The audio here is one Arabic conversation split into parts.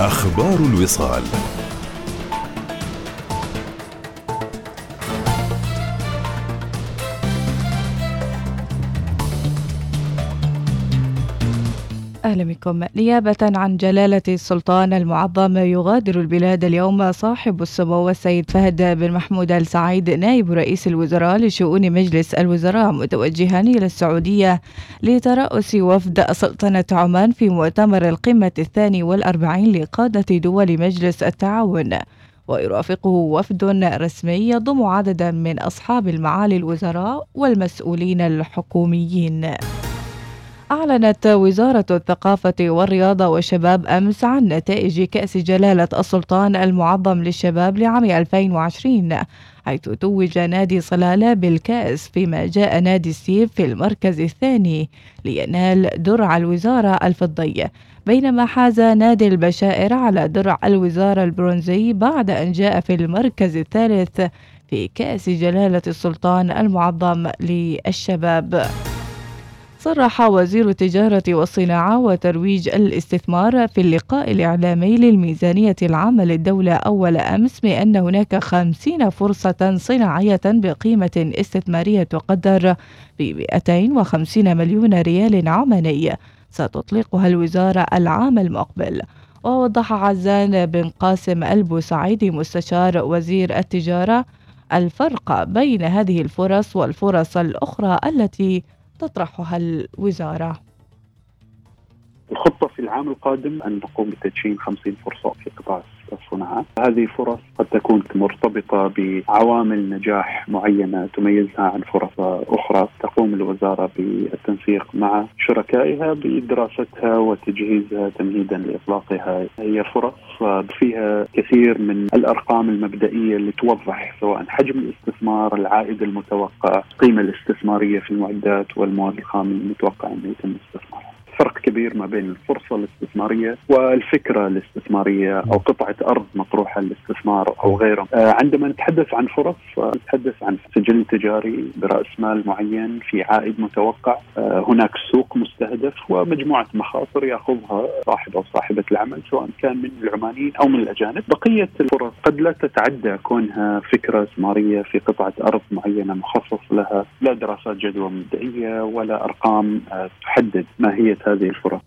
أخبار الوصال. أهلا بكم. نيابة عن جلالة السلطان المعظم يغادر البلاد اليوم صاحب السمو السيد فهد بن محمود السعيد نائب رئيس الوزراء لشؤون مجلس الوزراء متوجها إلى السعودية لترأس وفد سلطنة عمان في مؤتمر القمة الثاني والأربعين لقادة دول مجلس التعاون. ويرافقه وفد رسمي يضم عددا من أصحاب المعالي الوزراء والمسؤولين الحكوميين. أعلنت وزارة الثقافة والرياضة والشباب أمس عن نتائج كأس جلالة السلطان المعظم للشباب لعام 2020 حيث توج نادي صلالة بالكأس فيما جاء نادي السيف في المركز الثاني لينال درع الوزارة الفضي. بينما حاز نادي البشائر على درع الوزارة البرونزي بعد أن جاء في المركز الثالث في كأس جلالة السلطان المعظم للشباب. صرح وزير التجارة والصناعة وترويج الاستثمار في اللقاء الإعلامي للميزانية العامة للدولة أول أمس بأن هناك خمسين فرصة صناعية بقيمة استثمارية تقدر ب 250 مليون ريال عماني ستطلقها الوزارة العام المقبل. ووضح عزان بن قاسم البوسعيدي مستشار وزير التجارة الفرق بين هذه الفرص والفرص الأخرى التي تطرحها الوزارة. الخطة في العام القادم أن نقوم بتدشين 50 فرصة في قطاع الصناعة. هذه فرص قد تكون مرتبطة بعوامل نجاح معينة تميزها عن فرص أخرى. تقوم الوزارة بالتنسيق مع شركائها بدراستها وتجهيزها تمهيدا لإطلاقها. هي فرص فيها كثير من الأرقام المبدئية اللي توضح سواء حجم الاستثمار، العائد المتوقع، القيمة الاستثمارية في المعدات والمواد الخام المتوقع انه يتم استثمارها. فرق كبير ما بين الفرصة الاستثمارية والفكرة الاستثمارية أو قطعة أرض مطروحة للاستثمار أو غيره. آه، عندما نتحدث عن فرص نتحدث عن سجل تجاري برأس مال معين في عائد متوقع، آه، هناك سوق مستهدف ومجموعة مخاطر يأخذها صاحب أو صاحبة العمل سواء كان من العمانيين أو من الأجانب، بقية الفرص قد لا تتعدى كونها فكرة استثمارية في قطعة أرض معينة مخصص لها، لا دراسات جدوى مبدئية ولا أرقام آه، تحدد ماهيه هذه الفرص.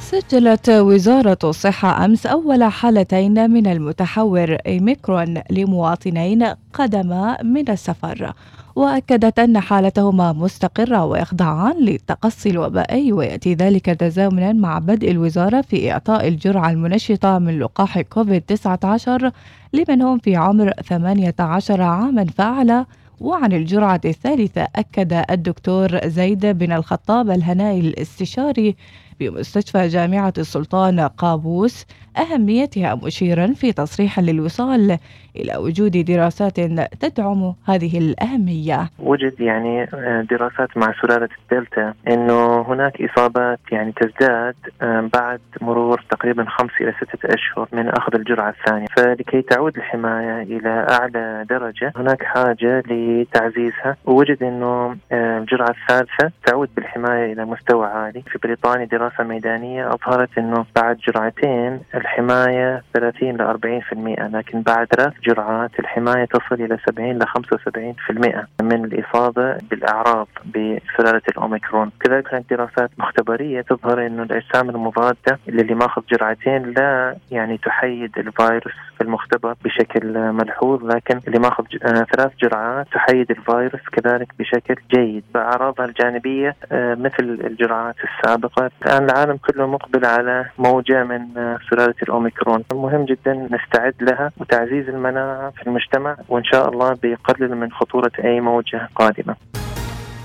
سجلت وزارة الصحة أمس أول حالتين من المتحور إيميكرون لمواطنين قدما من السفر وأكدت أن حالتهما مستقرة ويخضعان للتقصي الوبائي ويأتي ذلك تزامنا مع بدء الوزارة في إعطاء الجرعة المنشطة من لقاح كوفيد-19 لمن هم في عمر 18 عاما فأعلى وعن الجرعة الثالثة أكد الدكتور زيد بن الخطاب الهنائي الاستشاري بمستشفى جامعة السلطان قابوس أهميتها مشيرا في تصريح للوصال إلى وجود دراسات تدعم هذه الأهمية. وجد يعني آه، دراسات مع سلالة الدلتا أنه هناك إصابات يعني تزداد آه، بعد مرور تقريبا خمس إلى ستة أشهر من أخذ الجرعة الثانية. فلكي تعود الحماية إلى أعلى درجة هناك حاجة لتعزيزها. ووجد أنه آه، الجرعة الثالثة تعود بالحماية إلى مستوى عالي. في بريطانيا دراسة ميدانية أظهرت أنه بعد جرعتين الحماية 30 ل 40% لكن بعد ثلاث جرعات الحماية تصل إلى 70 ل 75% من الإصابة بالأعراض بسلالة الأوميكرون. كذلك هناك دراسات مختبرية تظهر أنه الأجسام المضادة اللي ماخذ جرعتين لا يعني تحيد الفيروس في المختبر بشكل ملحوظ لكن اللي ماخذ آه، ثلاث جرعات تحيد الفيروس كذلك بشكل جيد. فأعراضها الجانبية آه، مثل الجرعات السابقة. الآن العالم كله مقبل على موجة من آه، سلالة الأوميكرون. مهم جدا نستعد لها وتعزيز المناعة في المجتمع وإن شاء الله بيقلل من خطورة أي موجة قادمة.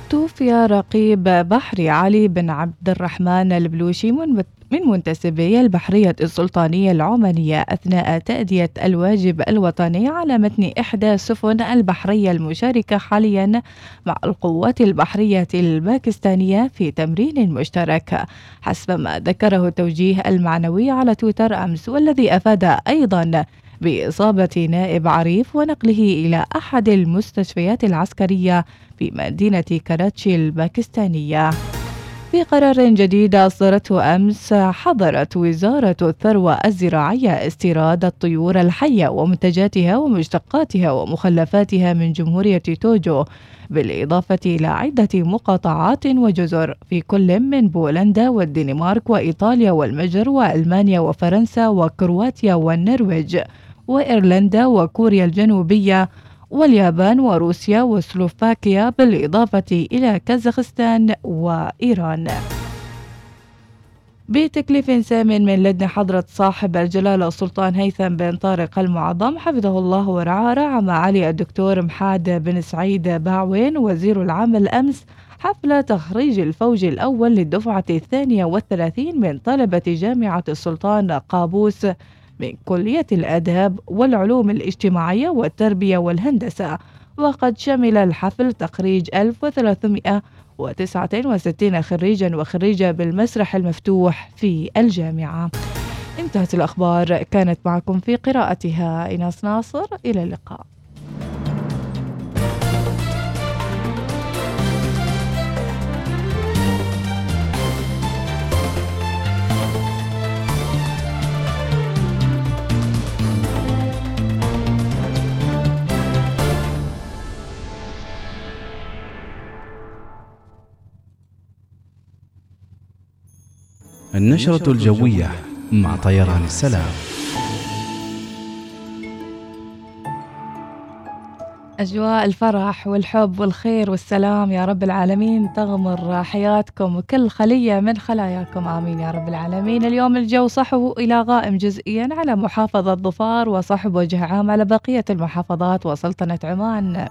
توفي رقيب بحري علي بن عبد الرحمن البلوشي من من منتسبي البحرية السلطانية العمانية أثناء تأدية الواجب الوطني على متن إحدى سفن البحرية المشاركة حاليا مع القوات البحرية الباكستانية في تمرين مشترك. حسب ما ذكره التوجيه المعنوي على تويتر أمس والذي أفاد أيضا بإصابة نائب عريف ونقله إلى أحد المستشفيات العسكرية في مدينة كراتشي الباكستانية. في قرار جديد أصدرته أمس حظرت وزارة الثروة الزراعية استيراد الطيور الحية ومنتجاتها ومشتقاتها ومخلفاتها من جمهورية توجو بالإضافة إلى عدة مقاطعات وجزر في كل من بولندا والدنمارك وإيطاليا والمجر وألمانيا وفرنسا وكرواتيا والنرويج. وإيرلندا وكوريا الجنوبية واليابان وروسيا وسلوفاكيا بالإضافة إلى كازاخستان وإيران. بتكليف سامن من لدن حضرة صاحب الجلالة السلطان هيثم بن طارق المعظم حفظه الله ورعاه رعى معالي الدكتور محاد بن سعيد باعوين وزير العام الأمس حفل تخريج الفوج الأول للدفعة الثانية والثلاثين من طلبة جامعة السلطان قابوس. من كلية الآداب والعلوم الاجتماعية والتربية والهندسة وقد شمل الحفل تخريج 1369 خريجا وخريجة بالمسرح المفتوح في الجامعة. انتهت الأخبار كانت معكم في قراءتها إيناس ناصر إلى اللقاء. النشرة الجوية مع طيران السلام. أجواء الفرح والحب والخير والسلام يا رب العالمين تغمر حياتكم وكل خلية من خلاياكم. آمين يا رب العالمين. اليوم الجو صحو إلى غائم جزئيا على محافظة ظفار وصحب وجه عام على بقية المحافظات وسلطنة عمان.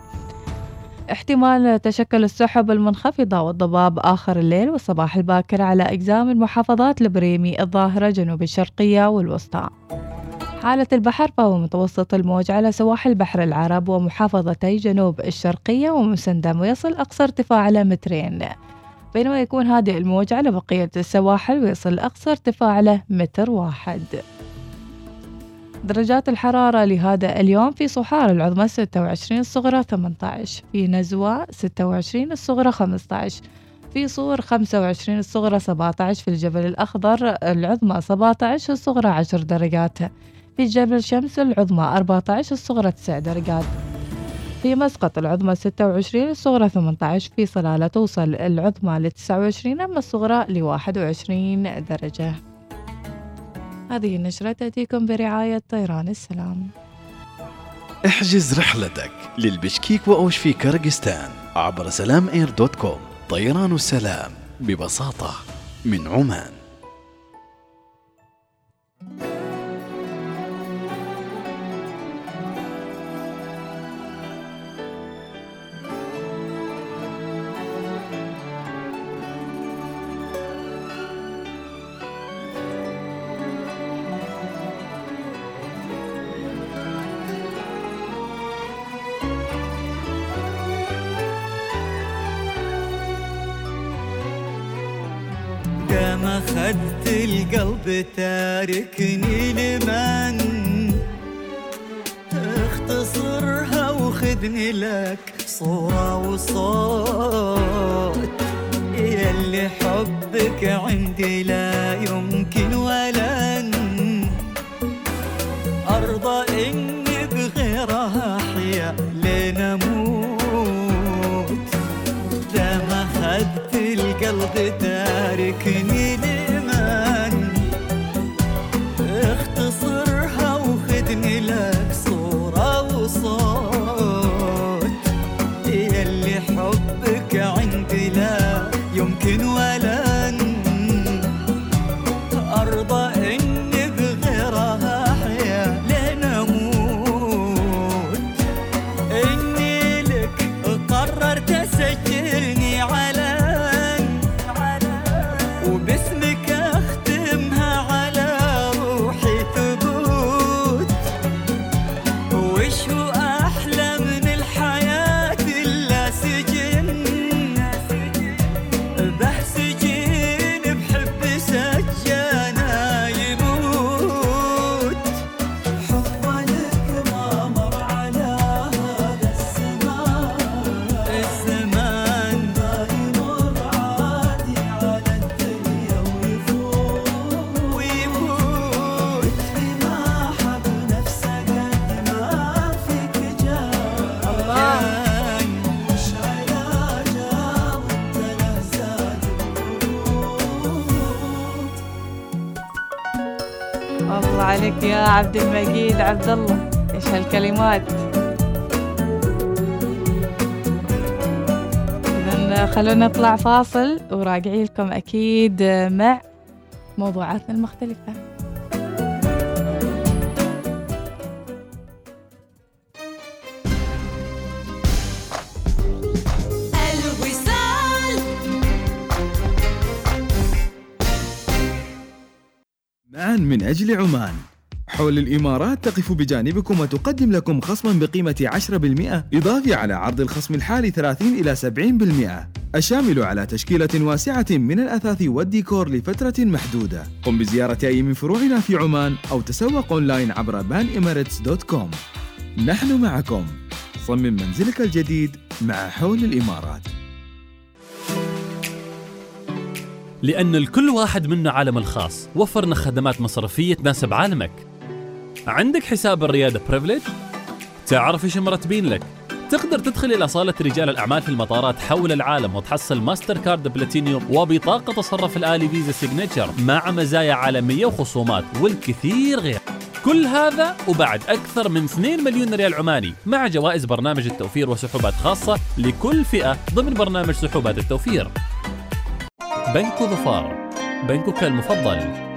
احتمال تشكل السحب المنخفضة والضباب آخر الليل والصباح الباكر على أجزاء من محافظات البريمي الظاهرة جنوب الشرقية والوسطى. حالة البحر فهو متوسط الموج على سواحل بحر العرب ومحافظتي جنوب الشرقية ومسندم ويصل أقصى ارتفاع على مترين. بينما يكون هادئ الموج على بقية السواحل ويصل أقصى ارتفاع له متر واحد. درجات الحرارة لهذا اليوم في صحار العظمى 26 الصغرى 18 في نزوة 26 الصغرى 15 في صور 25 الصغرى 17 في الجبل الأخضر العظمى 17 الصغرى 10 درجات في جبل شمس العظمى 14 الصغرى 9 درجات في مسقط العظمى 26 الصغرى 18 في صلالة توصل العظمى ل 29 أما الصغرى ل 21 درجة. هذه النشرة تأتيكم برعاية طيران السلام. احجز رحلتك للبشكيك وأوش في كرغستان عبر سلام إير دوت كوم. طيران السلام ببساطة من عمان. تاركني لمن اختصرها وخذني لك صورة وصوت. يلي حبك عندي لا يمكن ولن أرضى إني بغيرها أحيا لنموت. دام أخذت القلب تاركني عبد الله إيش هالكلمات؟ اذا خلونا نطلع فاصل وراجعين لكم أكيد مع موضوعاتنا المختلفة. معا من أجل عمان. حول الإمارات تقف بجانبكم وتقدم لكم خصما بقيمة 10% إضافي على عرض الخصم الحالي 30 إلى 70% الشامل على تشكيلة واسعة من الأثاث والديكور لفترة محدودة. قم بزيارة أي من فروعنا في عمان أو تسوق أونلاين عبر banemirates.com نحن معكم. صمم منزلك الجديد مع حول الإمارات. لأن الكل واحد منا عالم الخاص. وفرنا خدمات مصرفية تناسب عالمك. عندك حساب الريادة Privilege تعرف إيش مرتبين لك؟ تقدر تدخل إلى صالة رجال الأعمال في المطارات حول العالم وتحصل ماستر كارد بلاتينيوم وبطاقة تصرف الآلي فيزا Signature مع مزايا عالمية وخصومات والكثير غير. كل هذا وبعد أكثر من 2 مليون ريال عماني مع جوائز برنامج التوفير وسحوبات خاصة لكل فئة ضمن برنامج سحوبات التوفير. بنك ظفار بنكك المفضل.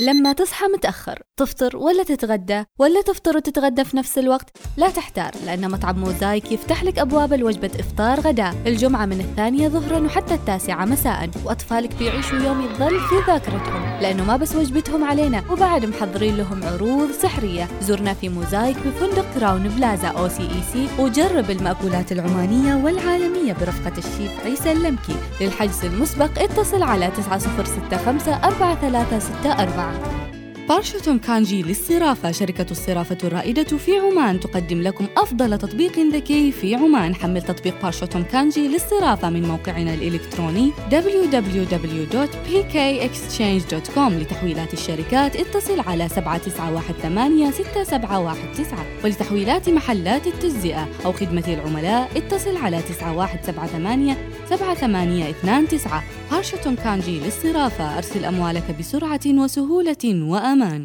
لما تصحى متأخر تفطر ولا تتغدى ولا تفطر وتتغدى في نفس الوقت لا تحتار لأن مطعم موزايك يفتح لك أبواب الوجبة إفطار غداء. الجمعة من الثانية ظهرا وحتى التاسعة مساء. وأطفالك بيعيشوا يوم يظل في ذاكرتهم لأنه ما بس وجبتهم علينا وبعد محضرين لهم عروض سحرية. زورنا في موزايك بفندق كراون بلازا OCEC وجرب المأكولات العمانية والعالمية برفقة الشيف عيسى اللمكي. للحجز المسبق اتصل على 9065 4364 بورشوتم كانجي للصرافة شركة الصرافة الرائدة في عمان. تقدم لكم أفضل تطبيق ذكي في عمان. حمل تطبيق بورشوتم كانجي للصرافة من موقعنا الإلكتروني www.pkexchange.com لتحويلات الشركات. اتصل على 7918 ولتحويلات محلات التجزئة أو خدمة العملاء. اتصل على 9178 7829 بورشوتم كانجي للصرافة أرسل أموالك بسرعة وسهولة وأمان.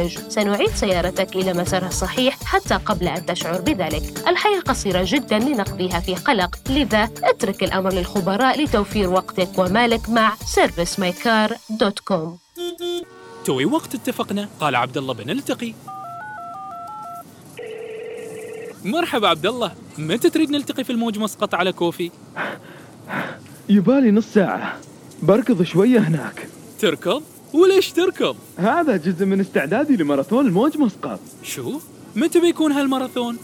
سنعيد سيارتك إلى مسارها الصحيح حتى قبل أن تشعر بذلك. الحياة قصيرة جدا لنقضيها في قلق. لذا اترك الأمر للخبراء لتوفير وقتك ومالك مع servicemycar.com توي وقت اتفقنا. قال عبد الله بنلتقي مرحبا عبد الله. متى تريد نلتقي في الموج مسقط على كوفي؟ يبالي نص ساعة. بركض شوية هناك. تركض؟ وليش تركض هذا جزء من استعدادي لماراثون الموج مسقط. شو؟ متى بيكون هالماراثون؟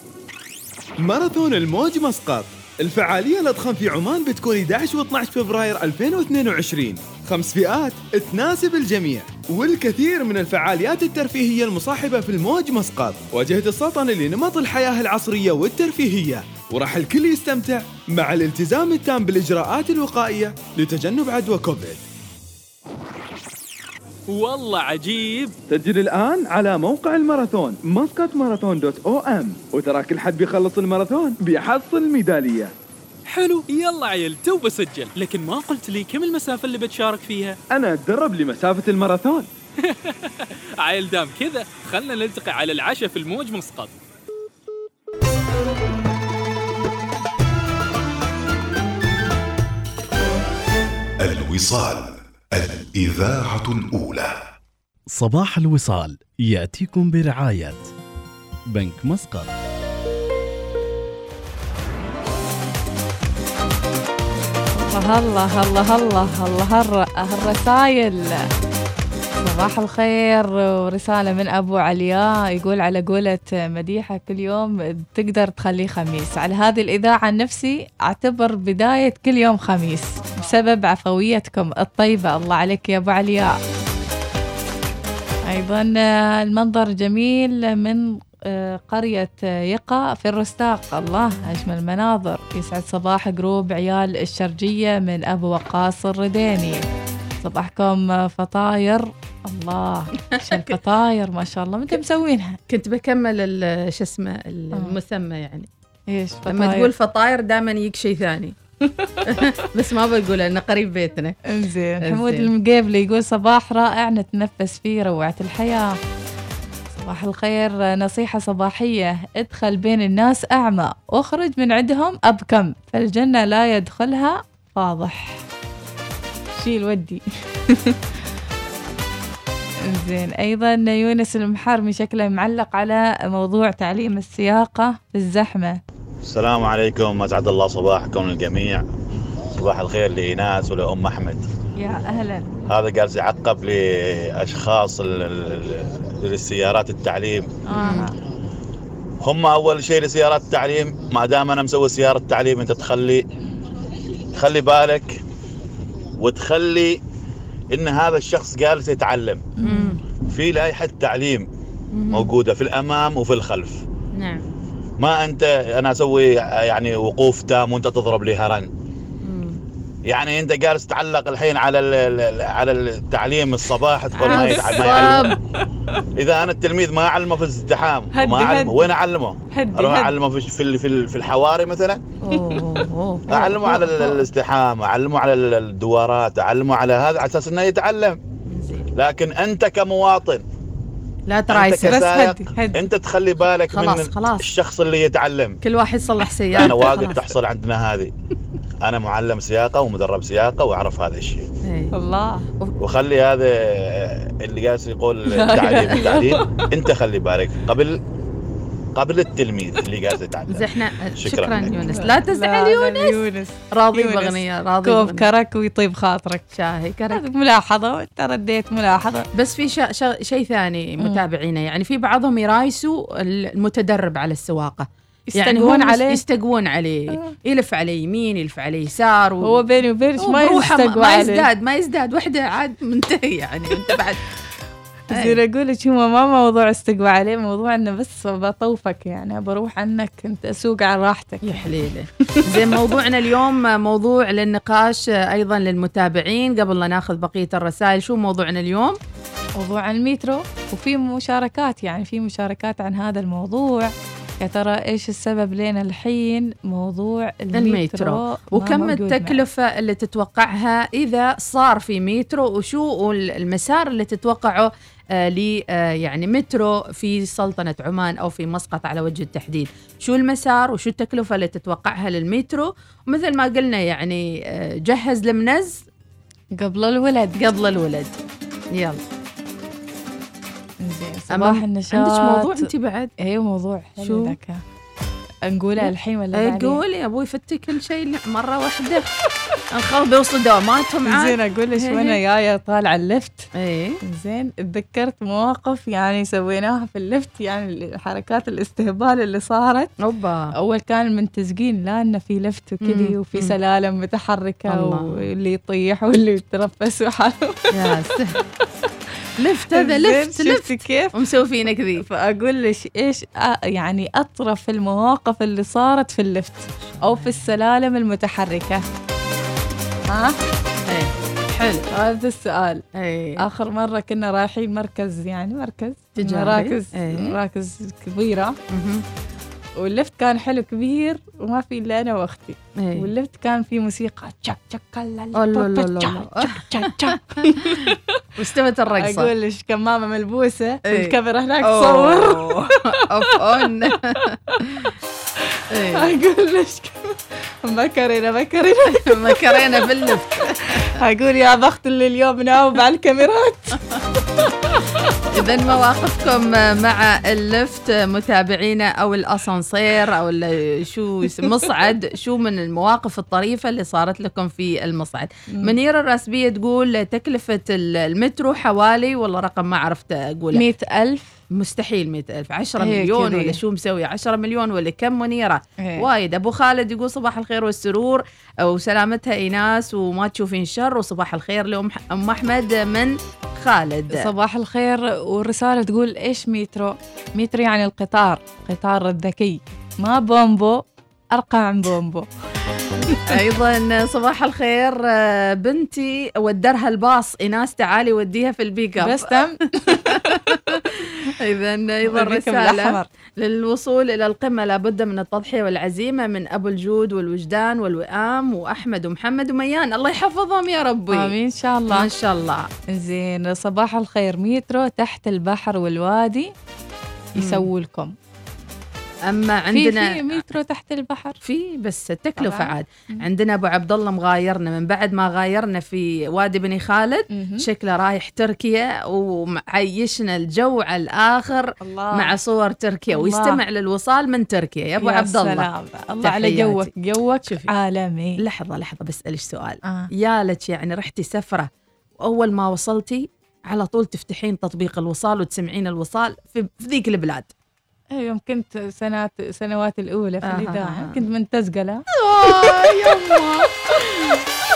ماراثون الموج مسقط. الفعالية الأضخم في عمان بتكون 11 و12 فبراير 2022 خمس فئات تناسب الجميع والكثير من الفعاليات الترفيهية المصاحبة في الموج مسقط. واجهة السلطنة لنمط الحياة العصرية والترفيهية. وراح الكل يستمتع مع الالتزام التام بالإجراءات الوقائية لتجنب عدوى كوفيد. والله عجيب. سجل الآن على موقع الماراثون مسقط ماراثون dot om وترى كل حد بيخلص الماراثون بيحصل ميدالية حلو. يلا عيل تو بسجل لكن ما قلت لي كم المسافة اللي بتشارك فيها؟ أنا أتدرب لمسافة الماراثون. عيل دام كذا خلنا نلتقي على العشاء في الموج مسقط. الوصال. الإذاعة الأولى. صباح الوصال يأتيكم برعاية بنك مسقط. الله الله الله الله هالر- هالرسايل صباح الخير ورسالة من أبو علياء يقول على قولة مديحة كل يوم تقدر تخليه خميس. على هذه الإذاعة عن نفسي أعتبر بداية كل يوم خميس. بسبب عفويتكم الطيبة. الله عليك يا أبو علياء. أيضا آه، المنظر جميل من آه، قرية آه، يقا في الرستاق. الله أجمل مناظر يسعد صباح جروب عيال الشرجية من أبو وقاص الرديني. صباحكم فطاير. الله إيش الفطاير ما شاء الله. متى مسوينها؟ كنت بكمل شو اسمه المسمى يعني. إيش لما فطاير؟ تقول فطاير دائما يجيك شيء ثاني. بس ما بقول إنه قريب بيتنا. إنزين. حمود المقيبلي يقول صباح رائع نتنفس فيه روعة الحياة. صباح الخير نصيحة صباحية. ادخل بين الناس أعمى. واخرج من عندهم أبكم. فالجنة لا يدخلها فاضح. شيل ودي زين أيضا يونس المحرمي شكله معلق على موضوع تعليم السياقة في الزحمة. السلام عليكم اسعد الله صباحكم الجميع صباح الخير لإيناس ولأم أحمد. يا أهلا. هذا جالس يعقب لأشخاص للسيارات التعليم. آه. هم أول شيء لسيارات التعليم ما دام أنا مسوي سيارة تعليم أنت تخلي تخلي بالك وتخلي إن هذا الشخص جالس يتعلم. في لائحة تعليم موجودة في الأمام وفي الخلف. نعم. ما أنت أنا أسوي يعني وقوف تام وأنت تضرب لي هرن يعني أنت جالس تعلق الحين على ال- على التعليم الصباح تقول ما يتع- ما يعلم إذا أنا التلميذ ما أعلمه في الازدحام وما أعلمه. وين أعلمه؟ أروح. أعلمه في في في ال- في الحواري مثلا؟ أعلمه على ال- الازدحام أعلمه على ال- الدوارات أعلمه على هذا على أساس إنه يتعلم. لكن أنت كمواطن لا ترايس بس هدي هدي. أنت تخلي بالك خلاص، من خلاص. الشخص اللي يتعلم. كل واحد يصلح سيارته أنا واقف. تحصل عندنا هذه. أنا معلم سياقة ومدرب سياقة وأعرف هذا الشيء. إيه. الله. وخلي هذا اللي جالس يقول التعليم التعليم أنت خلي بالك. قبل قبل التلميذ اللي جالس يتعلم. زين إحنا شكراً شكرا. يونس. لا تزعل يونس. يونس. راضي يونس. بأغنية راضي كوب. كرك ويطيب خاطرك. شاهي كرك. هذه ملاحظة وانت رديت ملاحظة. بس في شا... شا... شيء ثاني متابعينا يعني في بعضهم يرايسوا المتدرب على السواقة. يعني يستقون هم عليه؟ يستقون عليه. يلف عليه يمين يلف عليه يسار و... هو بيني وبينك ما بروحه يستقوى ما عليه. يزداد ما يزداد. وحدة عاد منتهي يعني. انت بعد زين أقول لك هو ما موضوع استقوى عليه موضوع إنه بس بطوفك يعني بروح عنك أنت أسوق على راحتك. يا حليلة. زين موضوعنا اليوم موضوع للنقاش أيضا للمتابعين. قبل لا ناخذ بقية الرسائل شو موضوعنا اليوم؟ موضوع المترو وفي مشاركات يعني في مشاركات عن هذا الموضوع. يا ترى إيش السبب لنا الحين موضوع المترو, المترو. وكم موجود التكلفة اللي تتوقعها إذا صار في مترو؟ وشو المسار اللي تتوقعه ل آه يعني مترو في سلطنة عمان أو في مسقط على وجه التحديد. شو المسار وشو التكلفة اللي تتوقعها للمترو؟ ومثل ما قلنا يعني آه جهز المنز قبل الولد. قبل الولد. يلا. زين صباح النشاط عندك موضوع أنت بعد؟ أيوه موضوع. شو؟ ذاك. نقوله الحين ولا إيه، بعدين؟ قول يا أبوي فتي كل شيء مرة واحدة. الخلق بيوصل دواماتهم عاد. زين أقول لك إيه. وأنا جاية طالعه اللفت. إيه. زين تذكرت مواقف يعني سويناها في اللفت يعني حركات الاستهبال اللي صارت. أوبا. أول كان منتزقين لا إنه في لفت وكذي وفي. سلالم متحركة. واللي يطيح واللي يترفس وحاله. لفت هذا زين، لفت لفت. كيف؟ ومسوي فينا كذي فأقول لك إيش آه، يعني أطرف المواقف اللي صارت في اللفت أو في السلالم المتحركة. ها؟ إيه حلو. هذا السؤال. إيه. آخر مرة كنا رايحين مركز يعني مركز تجاري. مراكز إيه. مراكز كبيرة. مهم. واللفت كان حلو كبير وما في إلا أنا وأختي. إيه. واللفت كان في موسيقى تشك تشك واستوت الرقصة. أقول لك كمامه ملبوسة إيه. الكاميرا هناك. تصور. off on إيه. أقول لك مكرنا مكرنا مكرينا في ال lift أقول يا بخت اللي اليوم ناوب على الكاميرات. اذا مواقفكم مع ال lift متابعينا أو الأسانسير أو شو مصعد شو من المواقف الطريفة اللي صارت لكم في المصعد؟ منيرة الراسبية تقول تكلفة ال- المترو حوالي والله رقم ما عرفت أقوله. مئة ألف. مستحيل مئة ألف. عشرة هي مليون كذي. ولا شو مسوي؟ عشرة مليون ولا كم منيرة؟ إيه. وايد. أبو خالد يقول صباح الخير والسرور وسلامتها إيناس وما تشوفين شر وصباح الخير لأم أم أحمد من خالد. صباح الخير والرسالة تقول إيش مترو مترو يعني القطار قطار الذكي. ما بومبو أرقى عن بومبو. أيضا صباح الخير آه، بنتي ودرها الباص. ايناس تعالي وديها في البيك أب. بس تم. اذا أيضا رسالة. للوصول إلى القمة لابد من التضحية والعزيمة من أبو الجود والوجدان والوئام وأحمد ومحمد وميان. الله يحفظهم يا ربي. آمين إن شاء الله. ما شاء الله. زين صباح الخير. مترو تحت البحر والوادي يسووا لكم. أما عندنا في مترو تحت البحر في بس التكلفة طبعاً. عاد عندنا أبو عبد الله مغايرنا من بعد ما غايرنا في وادي بني خالد مهم. شكله رايح تركيا ومعيشنا الجو على الآخر الله مع صور تركيا الله. ويستمع للوصال من تركيا يا أبو يا عبد الله سلام. الله على. جوك جوك شوفي. عالمي لحظة لحظة بسالك سؤال آه. يا لك يعني رحتي سفرة واول ما وصلتي على طول تفتحين تطبيق الوصال وتسمعين الوصال في, ذيك البلاد يوم كنت سنوات سنوات الأولى في آه، الإذاعة آه. كنت منتزقلة. يما.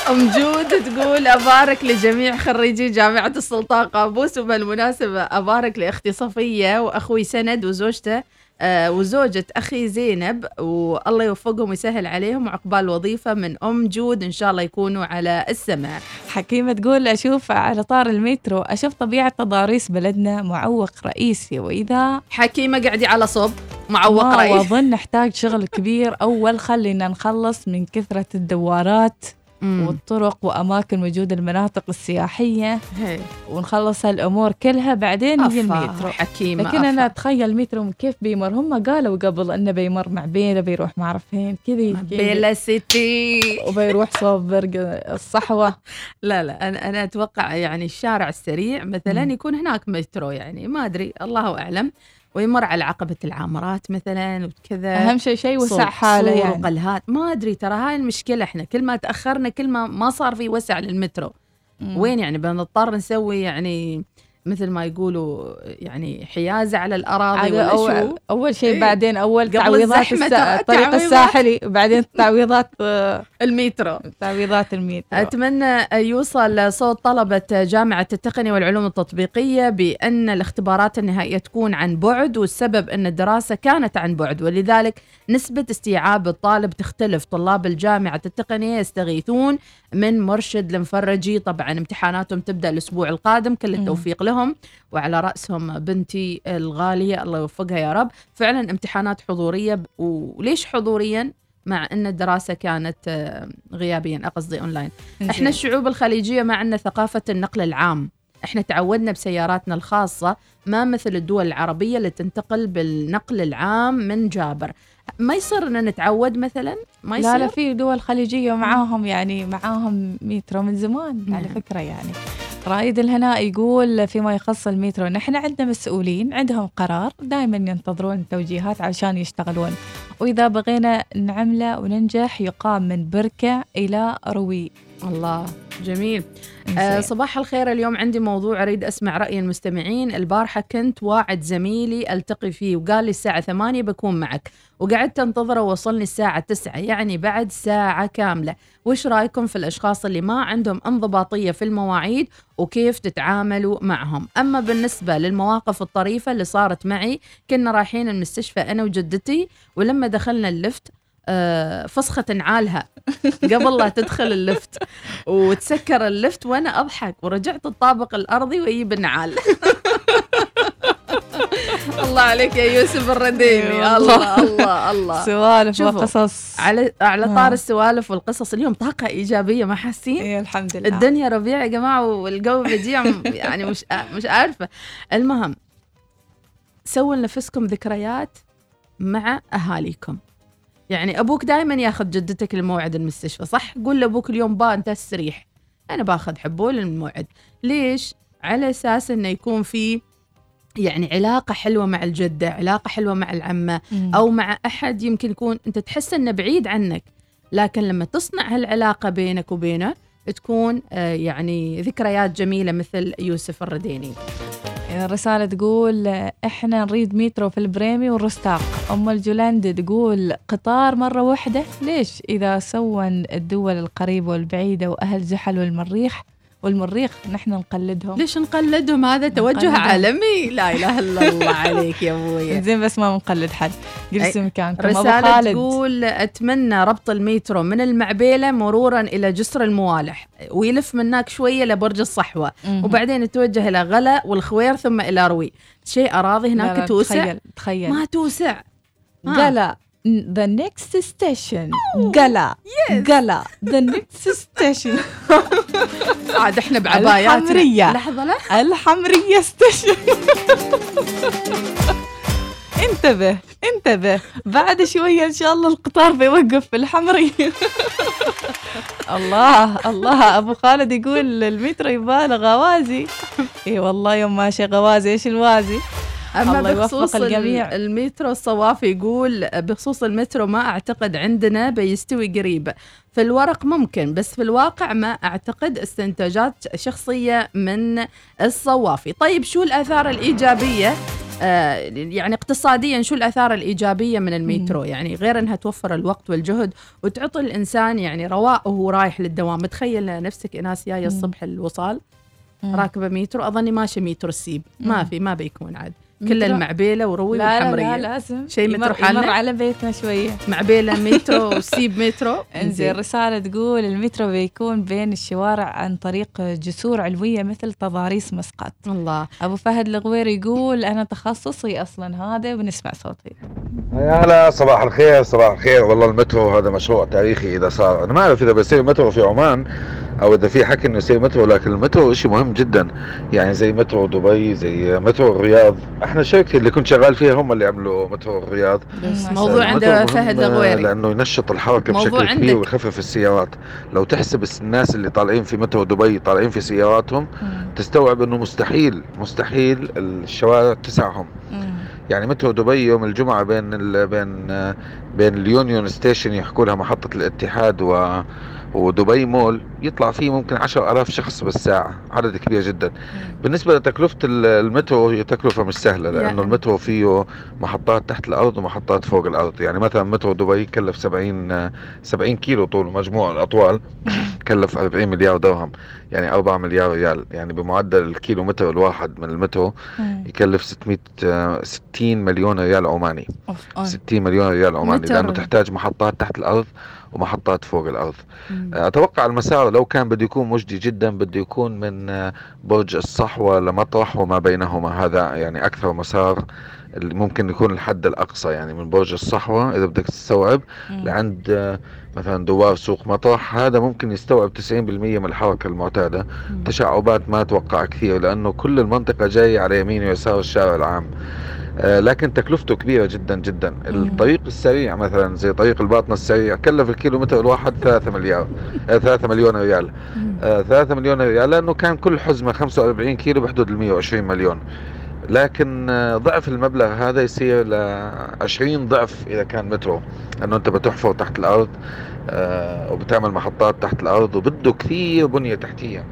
أم جود تقول أبارك لجميع خريجي جامعة السلطان قابوس وبالمناسبة أبارك لاختي صفيه وأخوي سند وزوجته. آه وزوجة أخي زينب والله يوفقهم ويسهل عليهم وعقبال وظيفة من أم جود إن شاء الله يكونوا على السمع حكيمة تقول أشوف على طار المترو أشوف طبيعة تضاريس بلدنا معوق رئيسي. وإذا حكيمة قاعدي على صب معوق ما رئيس وأظن نحتاج شغل كبير. أول خلينا نخلص من كثرة الدوارات. مم. والطرق وأماكن وجود المناطق السياحية هي. ونخلص هالأمور كلها بعدين يجي المترو حكيمة لكن أفا. أتخيل المترو كيف بيمر هم قالوا قبل أنه بيمر مع بيلا بيروح ما أعرف فين كذي بيلا سيتي وبيروح صوب برق الصحوة لا لا أنا أنا أتوقع يعني الشارع السريع مثلا مم. يكون هناك مترو يعني ما أدري الله أعلم ويمر على عقبة العامرات مثلا وكذا. أهم شيء شيء وسع حاله يعني. وقلهات ما أدري ترى هاي المشكلة إحنا. كل ما تأخرنا كل ما ما صار في وسع للمترو. مم. وين يعني؟ بنضطر نسوي يعني مثل ما يقولوا يعني حيازة على الأراضي عاد ولا أول, أول شيء إيه. بعدين قبل تعويضات السا... الطريق. الساحلي وبعدين تعويضات آه، المترو تعويضات المترو أتمنى يوصل صوت طلبة جامعة التقنية والعلوم التطبيقية بأن الاختبارات النهائية تكون عن بعد والسبب أن الدراسة كانت عن بعد ولذلك نسبة استيعاب الطالب تختلف طلاب الجامعة التقنية يستغيثون من مرشد المفرجي طبعا امتحاناتهم تبدأ الأسبوع القادم كل التوفيق لهم. وعلى رأسهم بنتي الغالية الله يوفقها يا رب. فعلا امتحانات حضورية ب- وليش حضوريا؟ مع أن الدراسة كانت آه، غيابيا أقصدي أونلاين. إحنا الشعوب الخليجية ما عندنا ثقافة النقل العام. إحنا تعودنا بسياراتنا الخاصة ما مثل الدول العربية اللي تنتقل بالنقل العام من جابر. ما يصير ان نتعود مثلا؟ ما يصير لا لا في دول خليجية معاهم يعني معاهم مترو من زمان على نعم. فكرة يعني. رائد الهناء يقول فيما يخص المترو نحن عندنا مسؤولين عندهم قرار دائما ينتظرون التوجيهات عشان يشتغلون. وإذا بغينا نعملة وننجح يقام من بركة إلى روي. الله. جميل. آه. صباح الخير اليوم عندي موضوع أريد أسمع رأي المستمعين. البارحة كنت واعد زميلي ألتقي فيه وقال لي الساعة 8 بكون معك. وقعدت أنتظره ووصلني الساعة 9 يعني بعد ساعة كاملة. وش رأيكم في الأشخاص اللي ما عندهم انضباطية في المواعيد وكيف تتعاملوا معهم؟ أما بالنسبة للمواقف الطريفة اللي صارت معي كنا رايحين المستشفى أنا وجدتي ولما دخلنا اللفت فسخة نعالها قبل لا تدخل اللفت. وتسكر اللفت وأنا أضحك. ورجعت الطابق الأرضي واجيب النعال. الله عليك يا يوسف الرديني أيوة الله. الله الله سوالف وقصص. على على آه. طار السوالف والقصص. اليوم طاقة إيجابية ما حاسين؟ إيه الحمد لله. الدنيا ربيع يا جماعة والجو بديع. يعني مش مش عارفة. المهم سووا لنفسكم ذكريات مع أهاليكم. يعني أبوك دائما ياخذ جدتك لموعد المستشفى صح؟ قول لأبوك اليوم با أنت استريح أنا باخذ حبول الموعد ليش؟ على أساس إنه يكون في يعني علاقة حلوة مع الجدة علاقة حلوة مع العمة مم. أو مع أحد يمكن يكون أنت تحس أنه بعيد عنك لكن لما تصنع هالعلاقة بينك وبينه تكون آه، يعني ذكريات جميلة مثل يوسف الرديني الرسالة تقول إحنا نريد مترو في البريمي والرستاق. أم الجولند تقول قطار مرة واحدة ليش؟ إذا سوى الدول القريبة والبعيدة وأهل زحل والمريخ والمريخ نحن نقلدهم. ليش نقلدهم؟ هذا توجه نقلدهم. عالمي. لا إله إلا الله عليك يا أبوي زين بس ما بنقلد حد. جلسوا. مكانكم. رسالة خالد. تقول أتمنى ربط المترو من المعبيلة مرورا إلى جسر الموالح. ويلف من هناك شوية لبرج الصحوة. مهم. وبعدين يتوجه إلى غلا والخوير ثم إلى روي. شيء أراضي لا، هناك لا، توسع؟ تخيل تخيل. ما توسع. ها. The next station. قلا قلا the next station. عاد إحنا بعباياتنا. الحمرية. لحظة لحظة الحمرية ستيشن انتبه انتبه. بعد شوية إن شاء الله القطار بيوقف في الحمرية. الله الله. أبو خالد يقول المترو يباله غوازي. اي والله يوم ماشي غوازي إيش الوازي؟ أما الله بخصوص الجميع. المترو الصوافي يقول بخصوص المترو ما أعتقد عندنا بيستوي قريب. في الورق ممكن بس في الواقع ما أعتقد استنتاجات شخصية من الصوافي. طيب شو الآثار الإيجابية؟ آه يعني اقتصاديا شو الآثار الإيجابية من المترو؟ يعني غير أنها توفر الوقت والجهد وتعطي الإنسان يعني رواء وهو رايح للدوام. متخيل نفسك إناس جاية الصبح الوصال. راكبة مترو أظني ماشي مترو السيب. ما. في ما بيكون عاد. كل؟ المعبيلة وروي لا لا, والحمريه لا لازم. شيء مترو حالنا؟ يمر على بيتنا شوية. معبيلة مترو وسيب مترو. إنزين رسالة تقول المترو بيكون بين الشوارع عن طريق جسور علوية مثل تضاريس مسقط. الله. أبو فهد الغوير يقول أنا تخصصي أصلا هذا ونسمع صوتي. يا هلا صباح الخير صباح الخير. والله المترو هذا مشروع تاريخي إذا صار. أنا ما أعرف إذا بيصير مترو في عمان. أو إذا في حكي إنه يصير مترو لكن المترو شيء مهم جدا. يعني زي مترو دبي زي مترو الرياض. إحنا شركتي اللي كنت شغال فيها هم اللي عملوا مترو الرياض. بس موضوع عند فهد الغويري. لأنه ينشط الحركة بشكل. كبير ويخفف السيارات. لو تحسب الناس اللي طالعين في مترو دبي طالعين في سياراتهم تستوعب إنه مستحيل مستحيل الشوارع تسعهم. يعني مترو دبي يوم الجمعة بين ال بين بين ال Union Station يحكوا لها محطة الاتحاد و ودبي مول يطلع فيه ممكن عشر ألاف شخص بالساعة عدد كبير جدا. بالنسبة لتكلفة ال- المترو هي تكلفة مش سهلة لأنه. المترو فيه محطات تحت الأرض ومحطات فوق الأرض. يعني مثلا مترو دبي كلف 70 آه، 70 كيلو طول مجموع الأطوال كلف 40 مليار درهم يعني 4 مليار ريال. يعني بمعدل الكيلو متر الواحد من المترو يكلف 600 آه، 60 مليون ريال عماني. 60 مليون ريال عماني. لأنه تحتاج محطات تحت الأرض ومحطات فوق الأرض. أتوقع المسار لو كان بده يكون مجدي جدا بده يكون من آه، برج الصحوة لمطرح وما بينهما. هذا يعني أكثر مسار اللي ممكن يكون الحد الأقصى يعني من برج الصحوة إذا بدك تستوعب لعند آه، مثلا دوار سوق مطرح. هذا ممكن يستوعب 90% من الحركة المعتادة. تشعبات ما أتوقع كثير لأنه كل المنطقة جاية على يمين ويسار الشارع العام. آه، لكن تكلفته كبيرة جدا جدا. الطريق السريع مثلا زي طريق الباطنة السريع كلف الكيلومتر الواحد 3 مليار آه، 3 مليون ريال. آه، 3 مليون ريال لأنه كان كل حزمة 45 كيلو بحدود ال 120 مليون. لكن آه، ضعف المبلغ هذا يصير ل 20 ضعف إذا كان مترو. لأنه أنت بتحفر تحت الأرض آه، وبتعمل محطات تحت الأرض وبده كثير بنية تحتية.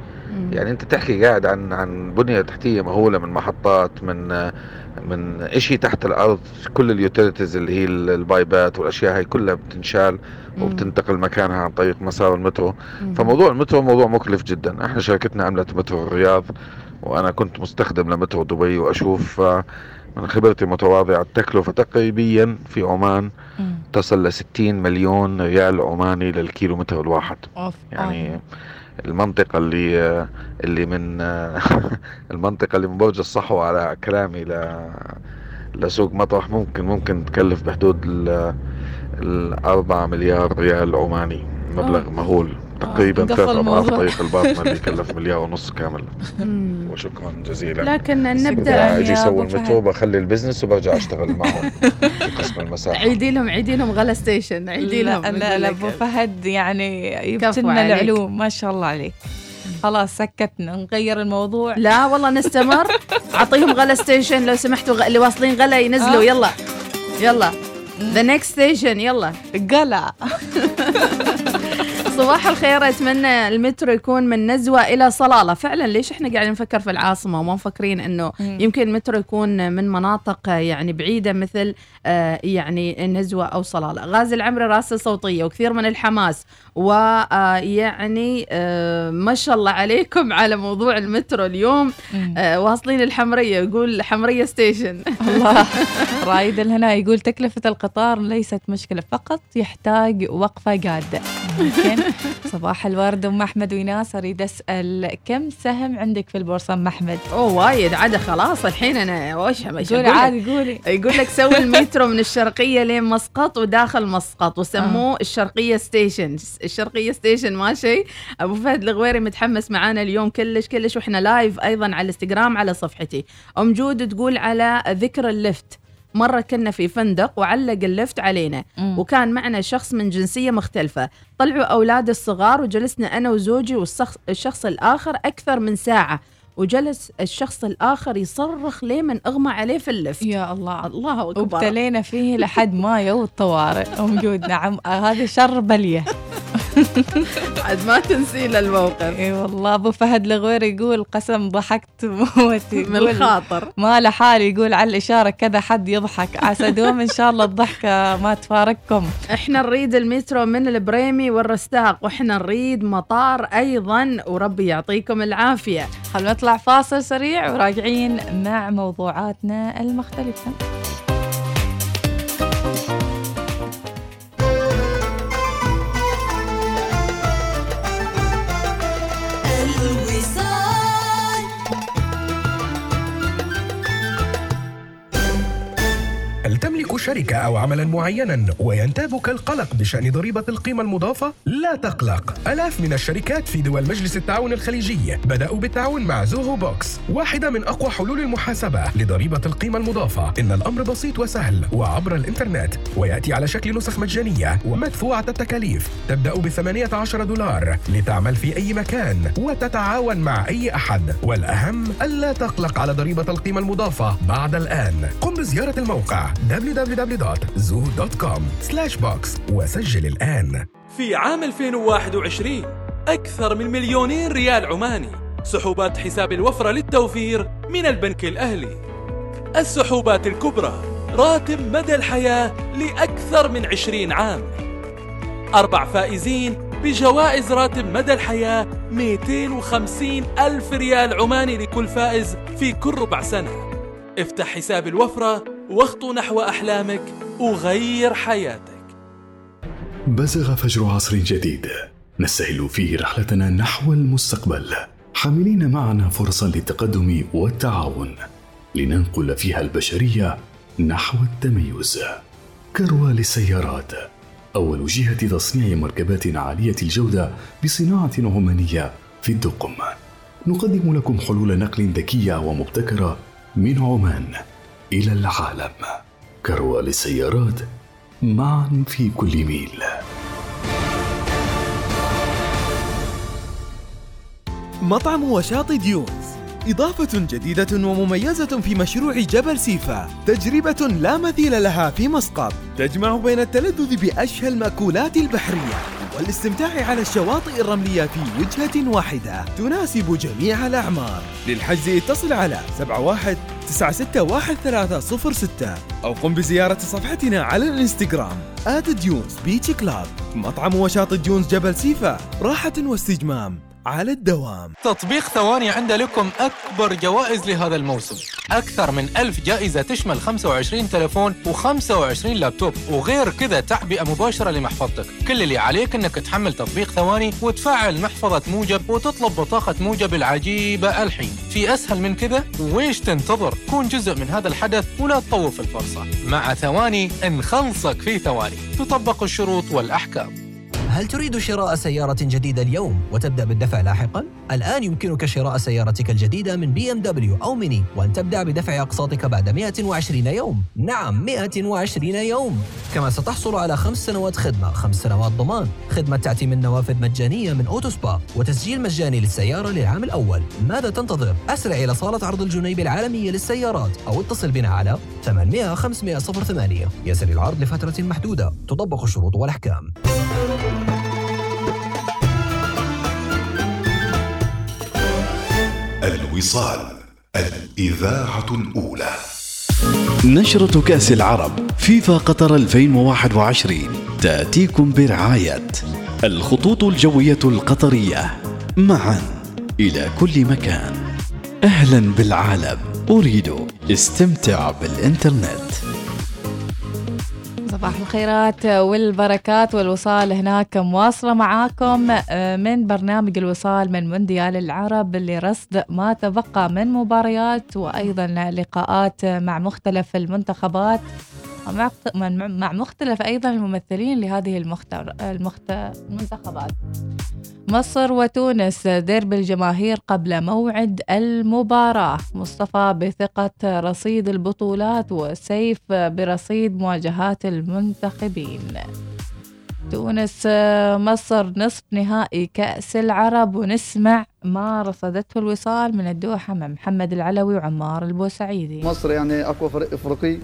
يعني أنت تحكي قاعد عن عن بنية تحتية مهولة من محطات من من إشي تحت الأرض كل ال utilities اللي هي البايبات والأشياء هاي كلها بتنشال وبتنتقل مكانها عن طريق مسار المترو. فموضوع المترو موضوع مكلف جدا. إحنا شركتنا عملت مترو الرياض وأنا كنت مستخدم لمترو دبي وأشوف آه، من خبرتي المتواضعة التكلفة تقريبا في عمان تصل ل 60 مليون ريال عماني للكيلومتر الواحد. أوف. يعني المنطقة اللي اللي من المنطقة اللي من برج الصحوة على كلامي ل لسوق مطرح ممكن ممكن تكلف بحدود ال الأربعة مليار ريال عماني مبلغ مهول. تقريبا قفل ثلاث الموضوع. طريق الباطنة اللي كلف مليار ونص كامل. وشكرا جزيلا. لكن نبدأ أجي أسوي المترو. بخلي ال business وبرجع أشتغل معهم في قسم المساحة. عيدي لهم عيدي لهم غلا station عيدي لهم لا لا. أبو فهد يعني يبتلنا. العلوم ما شاء الله عليك. خلاص سكتنا. نغير الموضوع. لا والله نستمر. أعطيهم غلا station لو سمحتوا غ- اللي واصلين غلا ينزلوا. آه. يلا يلا. the next station يلا. قلع صباح الخير. أتمنى المترو يكون من نزوى إلى صلالة. فعلا ليش إحنا قاعدين نفكر في العاصمة وما مفكرين إنه. يمكن المترو يكون من مناطق يعني بعيدة مثل آه، يعني نزوى أو صلالة. غازي العمري راسل صوتية وكثير من الحماس ويعني ما شاء الله عليكم على موضوع المترو اليوم. آه، واصلين الحمرية. يقول حمرية station. الله. رايد الهنا يقول تكلفة القطار ليست مشكلة فقط يحتاج وقفة جادة ممكن. صباح الورد أم أحمد ويناس اريد اسال كم سهم عندك في البورصة أم أحمد؟ أوه وايد. عاد خلاص الحين أنا وش قولي؟ عادي قولي. يقول لك سوي المترو من الشرقية لين مسقط وداخل مسقط وسموه الشرقية station. الشرقية station ماشي أبو فهد الغويري متحمس معانا اليوم كلش كلش. وإحنا live أيضا على الانستغرام على صفحتي. أم جود تقول على ذكر ال lift. مرة كنا في فندق وعلق ال lift علينا. مم. وكان معنا شخص من جنسية مختلفة. طلعوا أولاد الصغار وجلسنا أنا وزوجي والشخص الشخص الآخر أكثر من ساعة. وجلس الشخص الآخر يصرخ لين ما أغمى عليه في ال lift. يا الله. الله أكبر. وابتلينا فيه لحد ما يو الطوارئ. موجود نعم. هذا شر بلية. عاد ما تنسي له الموقف. إي والله أبو فهد الغويري يقول قسم ضحكت موت من الخاطر. ما له حال يقول على الإشارة كذا حد يضحك. عسى دوم إن شاء الله الضحكة ما تفارقكم. إحنا نريد المترو من البريمي والرستاق وإحنا نريد مطار أيضا وربي يعطيكم العافية. خلونا نطلع فاصل سريع وراجعين مع موضوعاتنا المختلفة. هل تملك شركة أو عملا معينا وينتابك القلق بشأن ضريبة القيمة المضافة؟ لا تقلق. ألاف من الشركات في دول مجلس التعاون الخليجي بدأوا بالتعاون مع زوهو بوكس واحدة من أقوى حلول المحاسبة لضريبة القيمة المضافة. إن الأمر بسيط وسهل وعبر الإنترنت ويأتي على شكل نسخ مجانية ومدفوعة التكاليف. تبدأ ب 18 دولار لتعمل في أي مكان وتتعاون مع أي أحد. والأهم ألا تقلق على ضريبة القيمة المضافة بعد الآن. قم بزيارة الموقع. www.zoo.com/box وسجل الآن. في عام 2021 أكثر من مليونين ريال عماني. سحوبات حساب الوفرة للتوفير من البنك الأهلي. السحوبات الكبرى راتب مدى الحياة لأكثر من 20 عام. أربع فائزين بجوائز راتب مدى الحياة 250 ألف ريال عماني لكل فائز في كل ربع سنة. افتح حساب الوفرة واخطو نحو أحلامك وغير حياتك. بزغ فجر عصر جديد. نستهل فيه رحلتنا نحو المستقبل. حاملين معنا فرصا للتقدم والتعاون. لننقل فيها البشرية نحو التميز. كروى للسيارات. أول جهة تصنيع مركبات عالية الجودة بصناعة عمانية في الدقم. نقدم لكم حلول نقل ذكية ومبتكرة من عمان إلى العالم كروى للسيارات معا في كل ميل. مطعم وشاطئ ديونز إضافة جديدة ومميزة في مشروع جبل سيفا تجربة لا مثيل لها في مسقط تجمع بين التلذذ بأشهى المأكولات البحرية. والاستمتاع على الشواطئ الرملية في وجهة واحدة تناسب جميع الأعمار. للحجز اتصل على 71 961306 أو قم بزيارة صفحتنا على الإنستغرام at Dunes Beach Club. مطعم وشاطئ Dunes جبل سيفا راحة واستجمام. على الدوام. تطبيق ثواني عنده لكم أكبر جوائز لهذا الموسم. أكثر من ألف جائزة تشمل 25 تلفون و25 لابتوب وغير كذا تعبئة مباشرة لمحفظتك. كل اللي عليك أنك تحمل تطبيق ثواني وتفعل محفظة موجب وتطلب بطاقة موجب العجيبة الحين. في أسهل من كذا؟ ويش تنتظر؟ كون جزء من هذا الحدث ولا تطوف الفرصة. مع ثواني نخلصك في ثواني. تطبق الشروط والأحكام. هل تريد شراء سيارة جديدة اليوم وتبدأ بالدفع لاحقا؟ الآن يمكنك شراء سيارتك الجديدة من بي إم دبليو أو ميني وأن تبدأ بدفع أقساطك بعد 120 يوم. نعم 120 يوم. كما ستحصل على خمس سنوات خدمة، خمس سنوات ضمان، خدمة تعتيم نوافذ مجانية من Auto Spa، وتسجيل مجاني للسيارة للعام الأول. ماذا تنتظر؟ أسرع إلى صالة عرض الجنيبي العالمية للسيارات أو اتصل بنا على 800 500 08 يسري العرض لفترة محدودة. تطبق الشروط والأحكام. الوصال الإذاعة الأولى. نشرة كأس العرب فيفا قطر 2021 تأتيكم برعاية الخطوط الجوية القطرية. معا إلى كل مكان. أهلا بالعالم. أريد استمتع بالإنترنت. صباح الخيرات والبركات والوصال هناك مواصلة معاكم آه، من برنامج الوصال من مونديال العرب لرصد ما تبقى من مباريات وأيضا لقاءات مع مختلف المنتخبات مع مختلف أيضا الممثلين لهذه المختر المخت... المنتخبات. مصر وتونس ديربي الجماهير قبل موعد المباراة. مصطفى بثقة رصيد البطولات وسيف برصيد مواجهات المنتخبين. تونس مصر نصف نهائي كأس العرب ونسمع ما رصدته الوصال من الدوحة مع محمد العلوي وعمار البوسعيدي. مصر يعني أقوى فريق إفريقي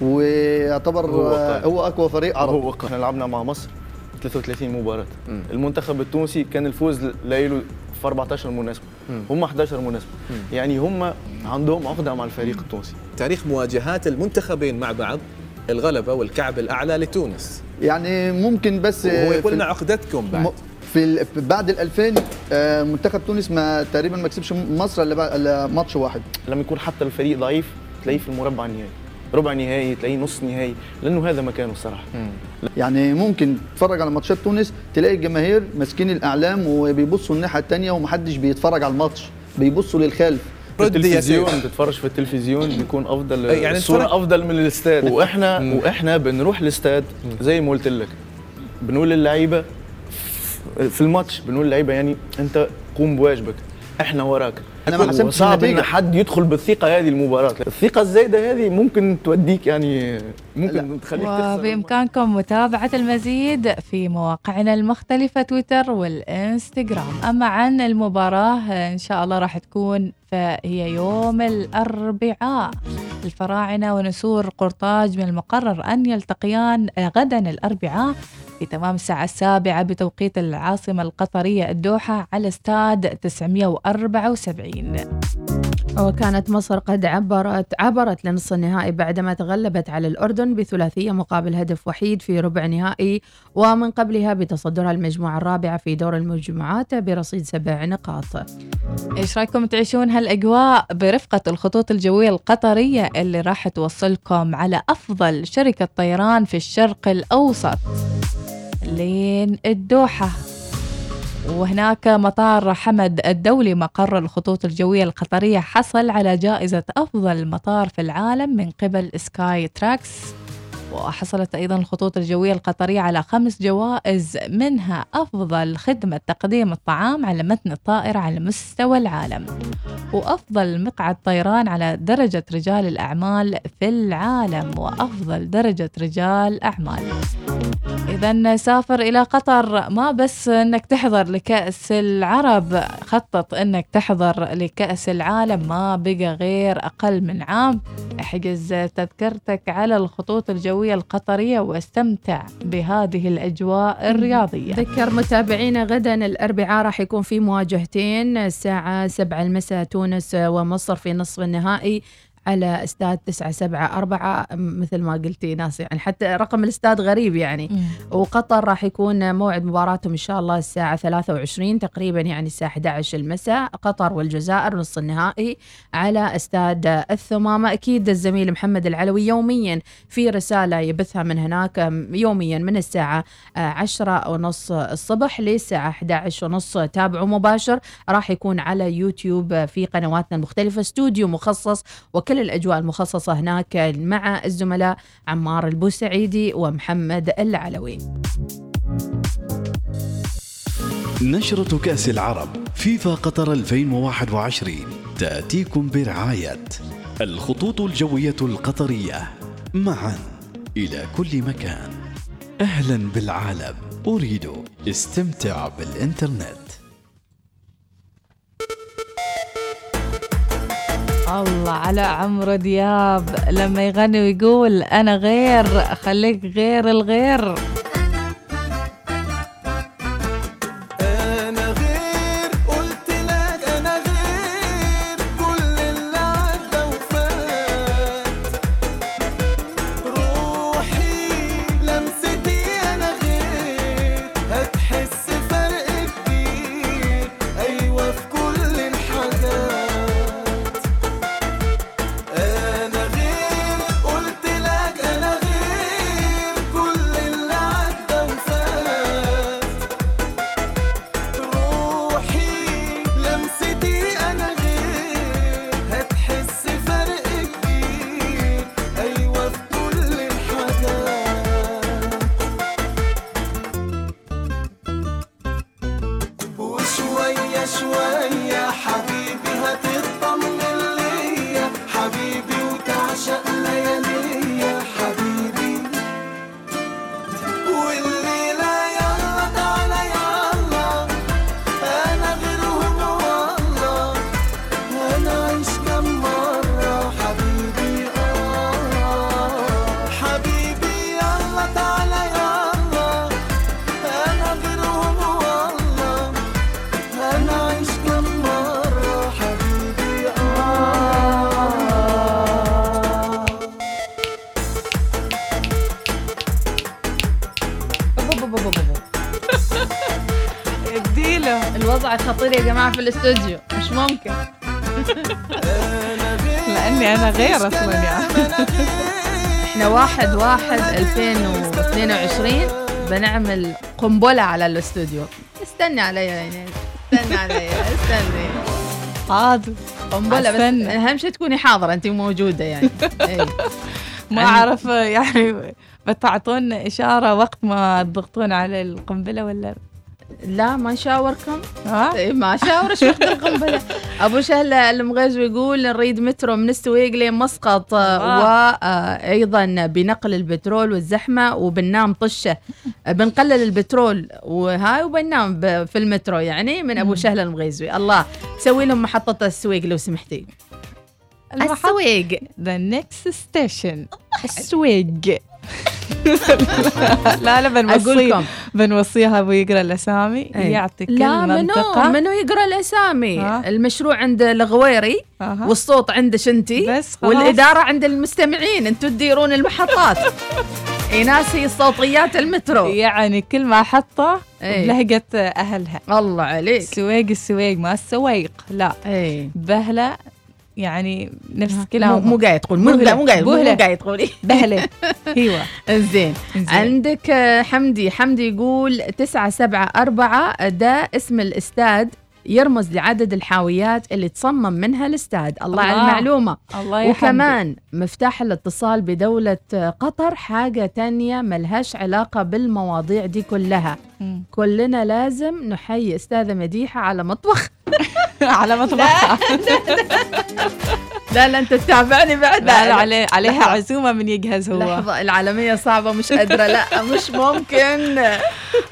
ويعتبر هو هو, أقوى فريق عربي هو إحنا لعبنا مع مصر. 33 مباراة. المنتخب التونسي كان الفوز لايله في 14 مناسبة. هم 11 مناسبة. يعني هم عندهم عقدة مع الفريق التونسي. تاريخ مواجهات المنتخبين مع بعض الغلبة والكعب الأعلى لتونس. يعني ممكن بس وهو يقول لنا عقدتكم بعد. م- في بعد ال 2000 آه، منتخب تونس ما تقريبا ما كسبش مصر إلا ماتش واحد. لما يكون حتى الفريق ضعيف تلاقيه في المربع النهائي. ربع نهائي تلاقيه نص نهائي لأنه هذا مكانه الصراحة. يعني ممكن تتفرج على ماتشات تونس تلاقي الجماهير ماسكين الإعلام وبيبصوا الناحية الثانية ومحدش بيتفرج على الماتش بيبصوا للخلف. في التلفزيون تتفرج في التلفزيون بيكون أفضل يعني الصورة أفضل من الاستاد. وإحنا مم. وإحنا بنروح الاستاد زي ما قلت لك. بنقول للعيبة في الماتش بنقول للعيبة يعني أنت قوم بواجبك إحنا وراك. أنا ما حسبتش صعب. إن حد يدخل بالثقة هذه المباراة. الثقة الزايدة هذه ممكن توديك يعني ممكن تخليك تخسر وبإمكانكم متابعة المزيد في مواقعنا المختلفة تويتر والإنستغرام. أما عن المباراة إن شاء الله راح تكون فهي يوم الأربعاء. الفراعنة ونسور قرطاج من المقرر أن يلتقيان غدا الأربعاء في تمام الساعة السابعة بتوقيت العاصمة القطرية الدوحة على استاد 974 وكانت مصر قد عبرت عبرت لنصف النهائي بعدما تغلبت على الأردن بثلاثية مقابل هدف وحيد في ربع نهائي ومن قبلها بتصدرها المجموعة الرابعة في دور المجموعات برصيد سبع نقاط. إيش رأيكم تعيشون هالأجواء برفقة الخطوط الجوية القطرية اللي راح توصلكم على أفضل شركة طيران في الشرق الأوسط؟ لين الدوحة. وهناك مطار حمد الدولي مقر الخطوط الجوية القطرية حصل على جائزة أفضل مطار في العالم من قبل سكاي تراكس وحصلت أيضا الخطوط الجوية القطرية على خمس جوائز منها أفضل خدمة تقديم الطعام على متن الطائرة على مستوى العالم وأفضل مقعد طيران على درجة رجال الأعمال في العالم وأفضل درجة رجال أعمال. إذا سافر إلى قطر ما بس أنك تحضر لكأس العرب خطط أنك تحضر لكأس العالم ما بقى غير أقل من عام. أحجز تذكرتك على الخطوط الجوية القطرية واستمتع بهذه الأجواء الرياضية. ذكر متابعينا غدا الأربعاء راح يكون في مواجهتين الساعة 7 المساء تونس ومصر في نصف النهائي. على استاد 974 مثل ما قلتي ناس يعني حتى رقم الاستاد غريب يعني. وقطر راح يكون موعد مباراتهم إن شاء الله الساعة 23 تقريبا يعني الساعة 11 المساء. قطر والجزائر نص النهائي على استاد الثمامة. أكيد الزميل محمد العلوي يوميا في رسالة يبثها من هناك يوميا من الساعة 10 ونص الصبح للساعة 11 ونص. تابعوا مباشر راح يكون على يوتيوب في قنواتنا المختلفة. استوديو مخصص وكل الأجواء المخصصة هناك مع الزملاء عمار البوسعيدي ومحمد العلوي. نشرة كأس العرب فيفا قطر 2021 تأتيكم برعاية الخطوط الجوية القطرية. معا إلى كل مكان. أهلا بالعالم. أريد استمتع بالإنترنت. الله على عمرو دياب. لما يغني ويقول أنا غير خليك غير الغير. وضعك خطير يا جماعة في الاستوديو. مش ممكن. لأني أنا غير أصلا يعني. إحنا واحد واحد 2022 بنعمل قنبلة على الاستوديو. استني علي يا ايناس استني علي استني. حاضر. قنبلة بس. أهم شيء تكوني حاضرة انت موجودة يعني. إيه. ما أعرف يعني بتعطون إشارة وقت ما تضغطون على القنبلة ولا؟ لا ما نشاوركم ها؟ ما شاورش وقت القنبله أبو شهلة المغيزوي يقول نريد مترو من السويق لين مسقط. وأيضا بنقل البترول والزحمة وبننام طشة. آه، بنقلل البترول وهاي وبننام في المترو يعني من أبو شهلة المغيزوي الله تسوي لهم محطة السويق لو سمحتي. السويق the next station السويق. لا لا بنوصي أقولكم. بنوصيها أبو يقرأ الأسامي. إيه. يعطي كل لا منو؟ منطقة. منو يقرأ الأسامي؟ ها؟ المشروع عند الغويري. والصوت عندك انتي بس خلاص. والإدارة عند المستمعين. أنتوا تديرون المحطات. ايناس هي صوتيات المترو. يعني كل ما حطه إيه. بلهجة أهلها. الله عليك. السويق السويق ما السويق. لا. إيه. بهله يعني نفس كلام مو قاعد تقول. مو مو قاعد مو. قاعد تقولي. بهلة. أيوه. زين. عندك آه، حمدي. حمدي يقول تسعة سبعة أربعة. ده اسم الإستاد يرمز لعدد الحاويات اللي تصمم منها الاستاد الله على الله. المعلومة. الله وكمان مفتاح الاتصال بدولة قطر. حاجة تانية ملهاش علاقة بالمواضيع دي كلها. مم. كلنا لازم نحيي أستاذة مديحة على مطبخ. على مطبخها لا لا أنت تتابعني بعد. لا لا علي عليها لحظة. عزومة من يجهز هو. لحظة العالمية صعبة مش قادرة. لا مش ممكن.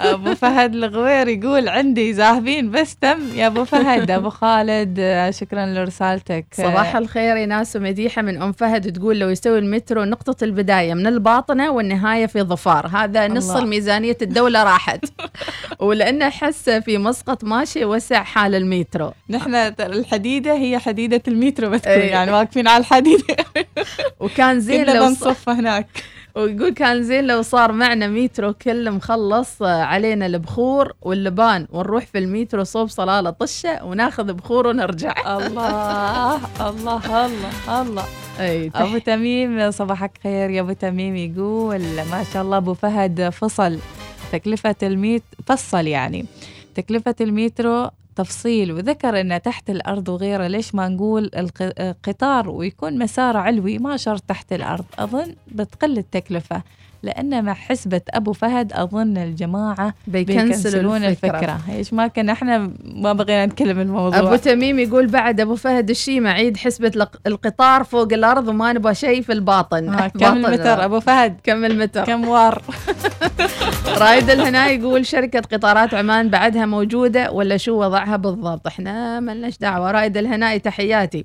أبو فهد الغوير يقول عندي ذاهبين بس تم. يا أبو فهد أبو خالد آه، شكرا لرسالتك. صباح الخير يا ناس ومديحة من أم فهد تقول لو يسوي المترو نقطة البداية من الباطنة والنهاية في ظفار. هذا نص الله. الميزانية الدولة راحت. ولأنه أحس في مسقط ماشي وسع حال المترو. نحن الحديدة هي حديدة المترو بتكون إيه. يعني واقفين على الحديده وكان زين لو ص... بنصف هناك. ويقول كان زين لو صار معنا مترو كل مخلص آه، علينا البخور واللبان ونروح في المترو صوب صلالة طشة وناخذ بخور ونرجع. الله الله الله الله. أي. أبو تميم صباحك خير يا أبو تميم يقول ما شاء الله أبو فهد فصل تكلفة الميت فصل يعني. تكلفة المترو تفصيل وذكر انه تحت الأرض وغيره ليش ما نقول الق- القطار ويكون مسار علوي ما شرط تحت الأرض؟ أظن بتقل التكلفة. لأن مع حسبة أبو فهد أظن الجماعة بيكنسلون الفكرة. إيش ما كان إحنا ما بغينا نتكلم الموضوع. أبو تميم يقول بعد أبو فهد الشيمة عيد حسبة الق- القطار فوق الأرض وما نبغى شيء في الباطن. ها، كم. المتر أبو فهد؟ كم المتر؟ كم وار؟ رايد الهنا يقول شركة قطارات عمان بعدها موجودة ولا شو وضعها بالضبط؟ إحنا ما لناش دعوة. رايد الهناء تحياتي.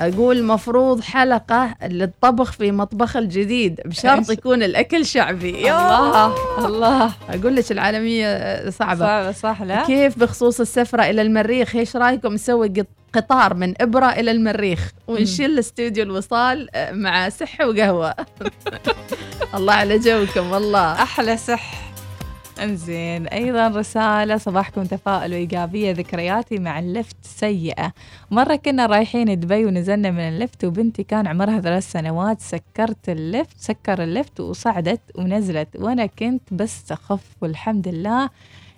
أقول مفروض حلقة للطبخ في مطبخ الجديد. بشرط إيش؟ يكون الأكل شعبي. يا الله الله. أقول لك العالمية آه، صعبة. صعبة صح لا. كيف بخصوص السفرة إلى المريخ؟ إيش رأيكم؟ نسوي قط- قطار من إبرة إلى المريخ ونشيل استوديو الوصال آه، مع سحة وقهوة. الله على جوكم والله. أحلى صح انزين. أيضا رسالة صباحكم تفاؤل وإيجابية ذكرياتي مع اللفت سيئة. مرة كنا رايحين دبي ونزلنا من اللفت وبنتي كان عمرها ثلاث سنوات سكرت اللفت سكر اللفت وصعدت ونزلت. وأنا كنت بس أخف والحمد لله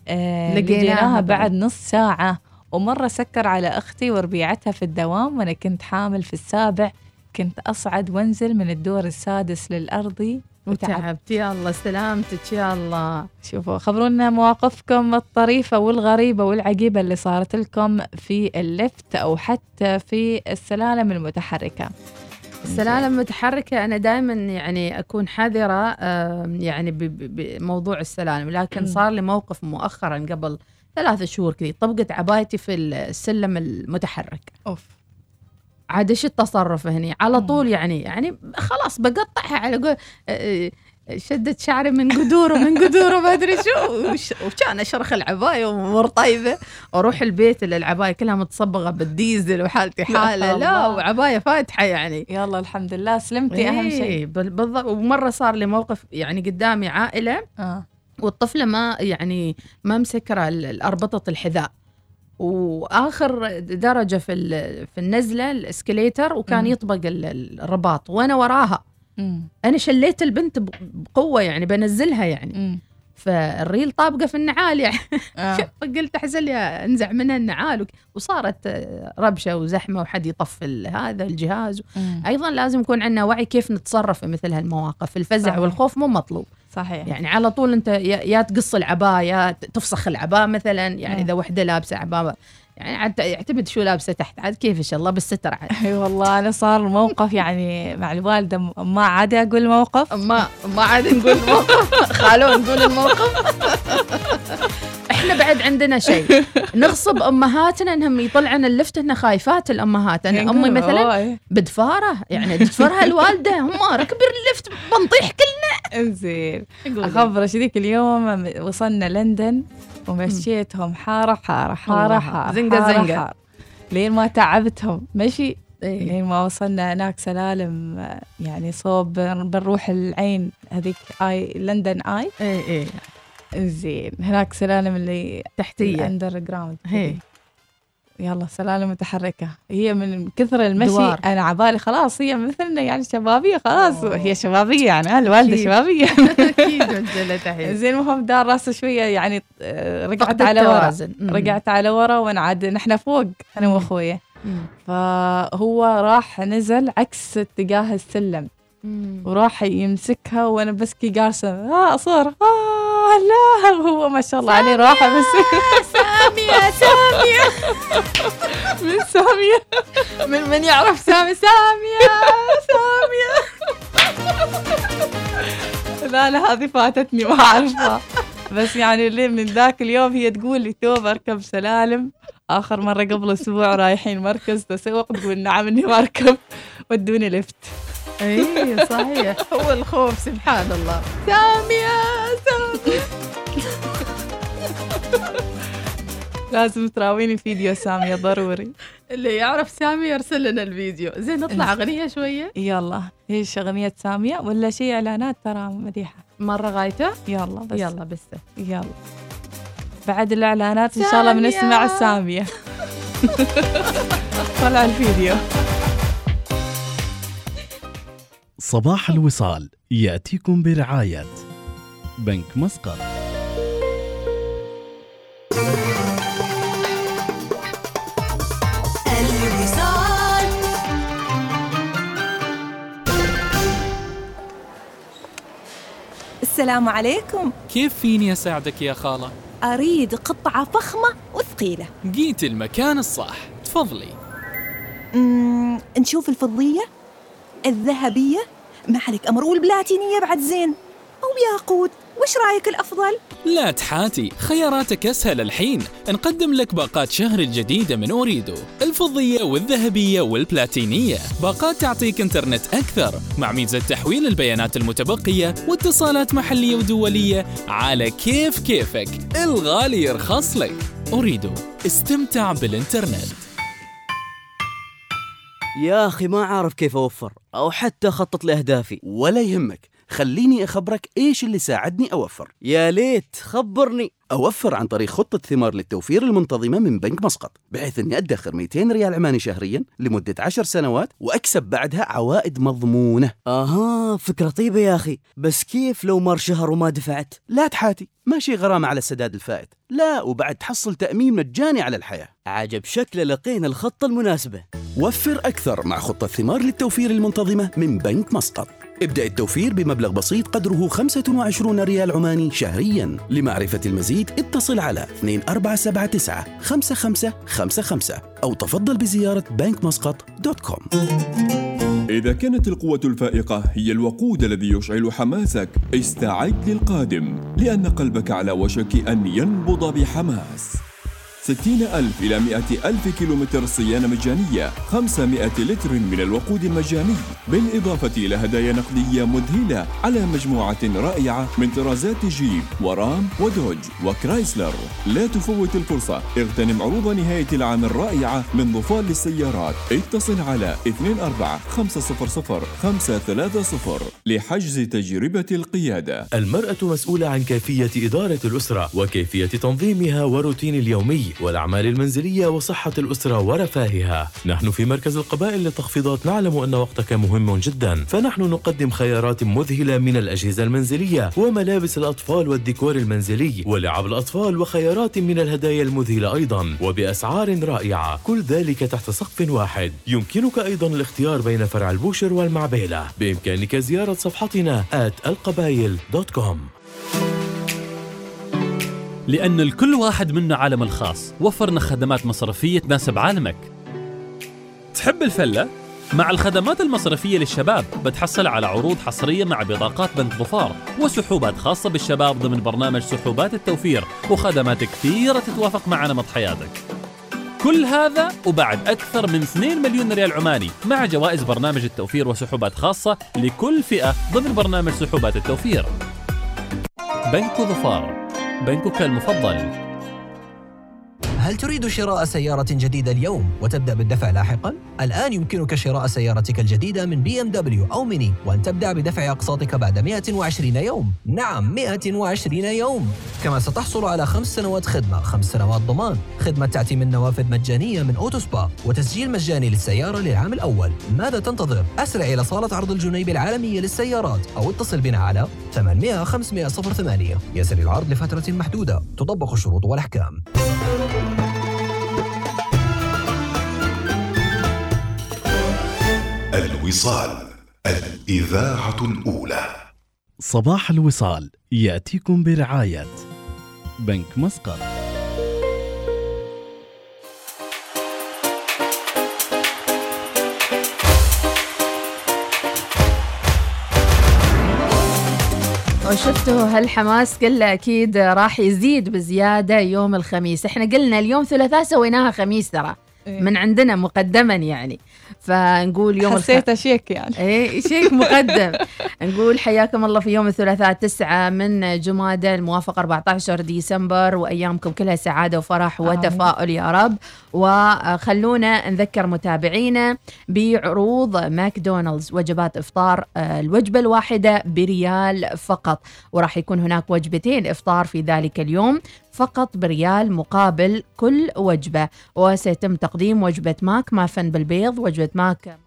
آه لقيناها. بعد. نص ساعة. ومرة سكر على أختي وربيعتها في الدوام وأنا كنت حامل في السابع. كنت أصعد وأنزل من الدور السادس للارضي وتعبت. يا الله سلامتك يا الله شوفوا خبرونا مواقفكم الطريفة والغريبة والعجيبة اللي صارت لكم في اللفت أو حتى في السلالم المتحركة. السلالم المتحركة أنا دائما يعني أكون حذرة يعني بموضوع السلالم. لكن. صار لي موقف مؤخرا قبل ثلاثة شهور كذي طبقت عبايتي في السلم المتحرك. أوف. عاد إيش التصرف هني؟ على طول يعني يعني خلاص بقطعها على قول آه، آه، شدت شعري من قدور ومن قدور وما أدري شو. وكان اشرخ العباية وأمور طيبة. وأروح البيت اللي العباية كلها متصبغة بالديزل وحالتي حالة. لا. وعباية فاتحة يعني. يلا الحمد لله. سلمتي أهم إيه، شيء. بال- بالضبط ومرة صار لي موقف يعني قدامي عائلة. آه. والطفلة ما يعني ما مسكرة اربطه الحذاء. وآخر درجة في في النزلة ال escalator وكان مم. يطبق ال- الرباط. وأنا وراها. أنا شليت البنت بقوة يعني بنزلها يعني. فالريل طابقة في النعال يعني. آه. فقلت أحسن لي أنزع منها النعال وصارت ربشة وزحمة وحد يطفي هذا الجهاز. أيضا لازم يكون عندنا وعي كيف نتصرف في مثل هالمواقف. الفزع صحيح. والخوف مو مطلوب. صحيح. يعني على طول انت يا تقص العباء يا تفسخ العباء مثلا يعني. إذا وحدة لابسة عباء يعني عاد يعتمد شو لابسة تحت عاد كيف إن شاء الله بالستر عاد. أي والله أنا صار موقف يعني مع الوالدة ما عاد أقول موقف. ما ما عاد نقول موقف. خالو نقول الموقف. إحنا بعد عندنا شيء نغصب أمهاتنا إنهم يطلعن اللفت انها خايفات الأمهات أنا أمي مثلا. بدفارة يعني دفرها الوالدة هم ركب اللفت بنطيح كلنا إنزين. اخبرك ذيك اليوم وصلنا لندن ومشيتهم حارة حارة حارة. حارة زنقة. حارة. لين ما تعبتهم مشي إيه. لين ما وصلنا هناك سلالم يعني صوب بنروح العين هذيك Eye London Eye اي اي زين. هناك سلالم اللي تحتية. underground هي. يلا سلالم متحركة. هي من كثر المشي دوار. أنا عبالي خلاص هي مثلنا يعني شبابية خلاص. هي شبابية يعني الوالدة أكيد. شبابية. أكيد نزلت الحين زين المهم دار رأسه شوية يعني آه، رجعت على ورا. رجعت على ورا وأنا عاد نحن فوق أنا وأخويا. فهو راح نزل عكس اتجاه السلم. وراح يمسكها وأنا بس كي جالسة آه صار آه لا. هو ما شاء الله عليه راح بس سامية سامية. من سامية. من من يعرف سامي؟ سامية سامية. لا لا هذه فاتتني ما أعرفها. بس يعني اللي من ذاك اليوم هي تقول لي تو بركب سلالم. آخر مرة قبل أسبوع رايحين مركز تسوق تقول نعم إني بركب. ودوني lift. اي صحيح. هو الخوف سبحان الله. سامية سامية. لازم تراويني فيديو سامية ضروري. اللي يعرف سامي يرسل لنا الفيديو. زين نطلع أغنية شوية. يلا. إيش أغنية سامية ولا شيء إعلانات؟ ترى مديحة مرة غايته يلا بس. يلا بس. يلا. بعد الإعلانات إن شاء الله سامية. بنسمع سامية. طلع الفيديو. صباح الوصال يأتيكم برعاية بنك مسقط. الوصال. السلام عليكم. كيف فيني أساعدك يا خالة؟ أريد قطعة فخمة وثقيلة. جيت المكان الصح. تفضلي. مم، نشوف الفضية الذهبية. ما عليك أمر والبلاتينية بعد زين. أو ياقوت وش رأيك الأفضل؟ لا تحاتي خياراتك أسهل الحين. نقدم لك باقات شهر الجديدة من أوريدو الفضية والذهبية والبلاتينية. باقات تعطيك إنترنت أكثر مع ميزة تحويل البيانات المتبقية واتصالات محلية ودولية على كيف كيفك الغالي يرخص لك. أوريدو استمتع بالإنترنت. يا أخي ما أعرف كيف أوفر أو حتى أخطط لأهدافي. ولا يهمك. خليني أخبرك إيش اللي ساعدني أوفر. يا ليت خبرني. أوفر عن طريق خطة ثمار للتوفير المنتظمة من بنك مسقط بحيث أني أدخر 200 ريال عماني شهريا لمدة 10 سنوات وأكسب بعدها عوائد مضمونة. آها فكرة طيبة يا أخي. بس كيف لو مر شهر وما دفعت؟ لا تحاتي ماشي غرامة على السداد الفائت. لا وبعد تحصل تأمين مجاني على الحياة. عجب شكله لقينا الخطة المناسبة. وفر أكثر مع خطة ثمار للتوفير المنتظمة من بنك مسقط. ابدأ التوفير بمبلغ بسيط قدره 25 ريال عماني شهريا. لمعرفة المزيد اتصل على 2479 5555 أو تفضل بزيارة com. إذا كانت القوة الفائقة هي الوقود الذي يشعل حماسك استعد للقادم لأن قلبك على وشك أن ينبض بحماس. ستين ألف إلى مئة ألف كيلومتر صيانة مجانية 500 لتر من الوقود المجاني. بالإضافة إلى هدايا نقدية مذهلة على مجموعة رائعة من طرازات جيب ورام ودوج وكرايسلر. لا تفوت الفرصة. اغتنم عروض نهاية العام الرائعة من ظفار للسيارات. اتصل على 24 لحجز تجربة القيادة. المرأة مسؤولة عن كيفية إدارة الأسرة وكيفية تنظيمها وروتين اليومي. والأعمال المنزلية وصحة الأسرة ورفاهها. نحن في مركز القبائل للتخفيضات نعلم أن وقتك مهم جدا. فنحن نقدم خيارات مذهلة من الأجهزة المنزلية وملابس الأطفال والديكور المنزلي ولعب الأطفال وخيارات من الهدايا المذهلة أيضا وبأسعار رائعة. كل ذلك تحت سقف واحد. يمكنك أيضا الاختيار بين فرع البوشر والمعبيلة. بإمكانك زيارة صفحتنا at القبايل dot com لأن الكل واحد منا عالم الخاص. وفرنا خدمات مصرفية تناسب عالمك. تحب الفلة؟ مع الخدمات المصرفية للشباب بتحصل على عروض حصرية مع بطاقات بنك ظفار وسحوبات خاصة بالشباب ضمن برنامج سحوبات التوفير وخدمات كثيرة تتوافق مع نمط حياتك. كل هذا وبعد أكثر من 2 مليون ريال عماني مع جوائز برنامج التوفير وسحوبات خاصة لكل فئة ضمن برنامج سحوبات التوفير. بنك ظفار. بنكك المفضل. هل تريد شراء سيارة جديدة اليوم وتبدأ بالدفع لاحقا؟ الآن يمكنك شراء سيارتك الجديدة من بي ام دبليو أو ميني وأن تبدأ بدفع أقساطك بعد 120 يوم. نعم 120 يوم. كما ستحصل على خمس سنوات خدمة، خمس سنوات ضمان، خدمة تأتي من نوافذ مجانية من أوتو سبا، وتسجيل مجاني للسيارة للعام الأول. ماذا تنتظر؟ أسرع إلى صالة عرض الجنيب العالمية للسيارات أو اتصل بنا على 800 500 08 يسري العرض لفترة محدودة. تطبق الشروط والأحكام. الوصال الإذاعة الأولى. صباح الوصال يأتيكم برعاية بنك مسقط. وشفتوا هالحماس كله أكيد راح يزيد بزيادة يوم الخميس. إحنا قلنا اليوم ثلاثاء سويناها خميس ترى. إيه. من عندنا مقدما يعني. فنقول يوم حسيته شيك يعني. إيه شيك مقدم. نقول حياكم الله في يوم الثلاثاء 9 من جمادى الموافق 14 ديسمبر وأيامكم كلها سعادة وفرح وتفاؤل يا رب. وخلونا نذكر متابعينا بعروض ماكدونالدز وجبات إفطار آه، الوجبة الواحدة بريال فقط. وراح يكون هناك وجبتين إفطار في ذلك اليوم. فقط بريال مقابل كل وجبة. وسيتم تقديم وجبة ماك مافن بالبيض وجبة ماك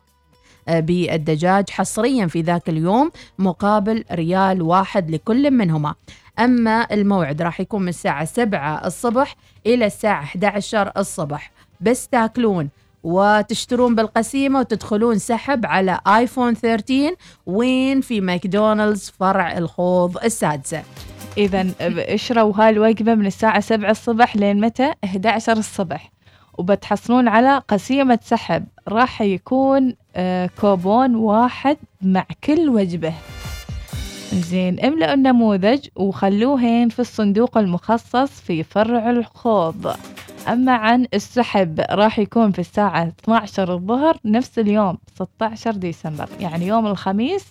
آه، بالدجاج حصريا في ذاك اليوم مقابل ريال واحد لكل منهما. أما الموعد راح يكون من الساعة 7 الصبح إلى الساعة 11 الصبح. بس تاكلون. وتشترون بالقسيمة وتدخلون سحب على آيفون 13 وين في ماكدونالدز فرع الخوض السادسة. إذا اشروا هاي الوجبة من الساعة 7 الصبح لين متى؟ 11 الصبح. وبتحصلون على قسيمة سحب. راح يكون آه، كوبون واحد مع كل وجبة. زين املأوا النموذج وخلوهن في الصندوق المخصص في فرع الخوض. أما عن السحب راح يكون في الساعة 12 الظهر نفس اليوم 16 ديسمبر. يعني يوم الخميس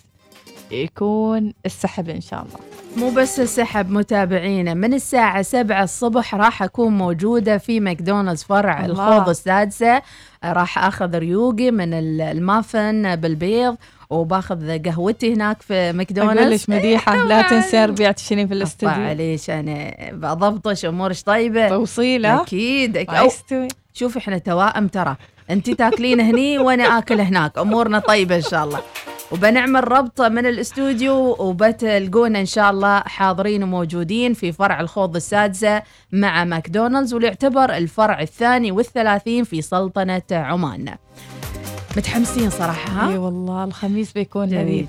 يكون السحب إن شاء الله. مو بس السحب متابعينا. من الساعة 7 الصبح راح أكون موجودة في ماكدونالدز فرع الله. الخوض السادسة. راح أخذ ريوقي من ال- المافن بالبيض وباخذ قهوتي هناك في ماكدونالدز أقول لك مديحة لا تنسي ربيع تشيلين في الاستوديو. معليش أنا بضبطش أكيد. أكيد ما يستوي. شوف إحنا توائم ترى. أنت تاكلين هني وأنا آكل هناك. أمورنا طيبة إن شاء الله. وبنعمل ربط من الاستوديو وبتلقونا إن شاء الله حاضرين وموجودين في فرع الخوض السادسة مع ماكدونالدز واللي يعتبر الفرع الثاني والثلاثين في سلطنة عمان. متحمسين صراحة ها؟ إي والله الخميس بيكون. لذيذ.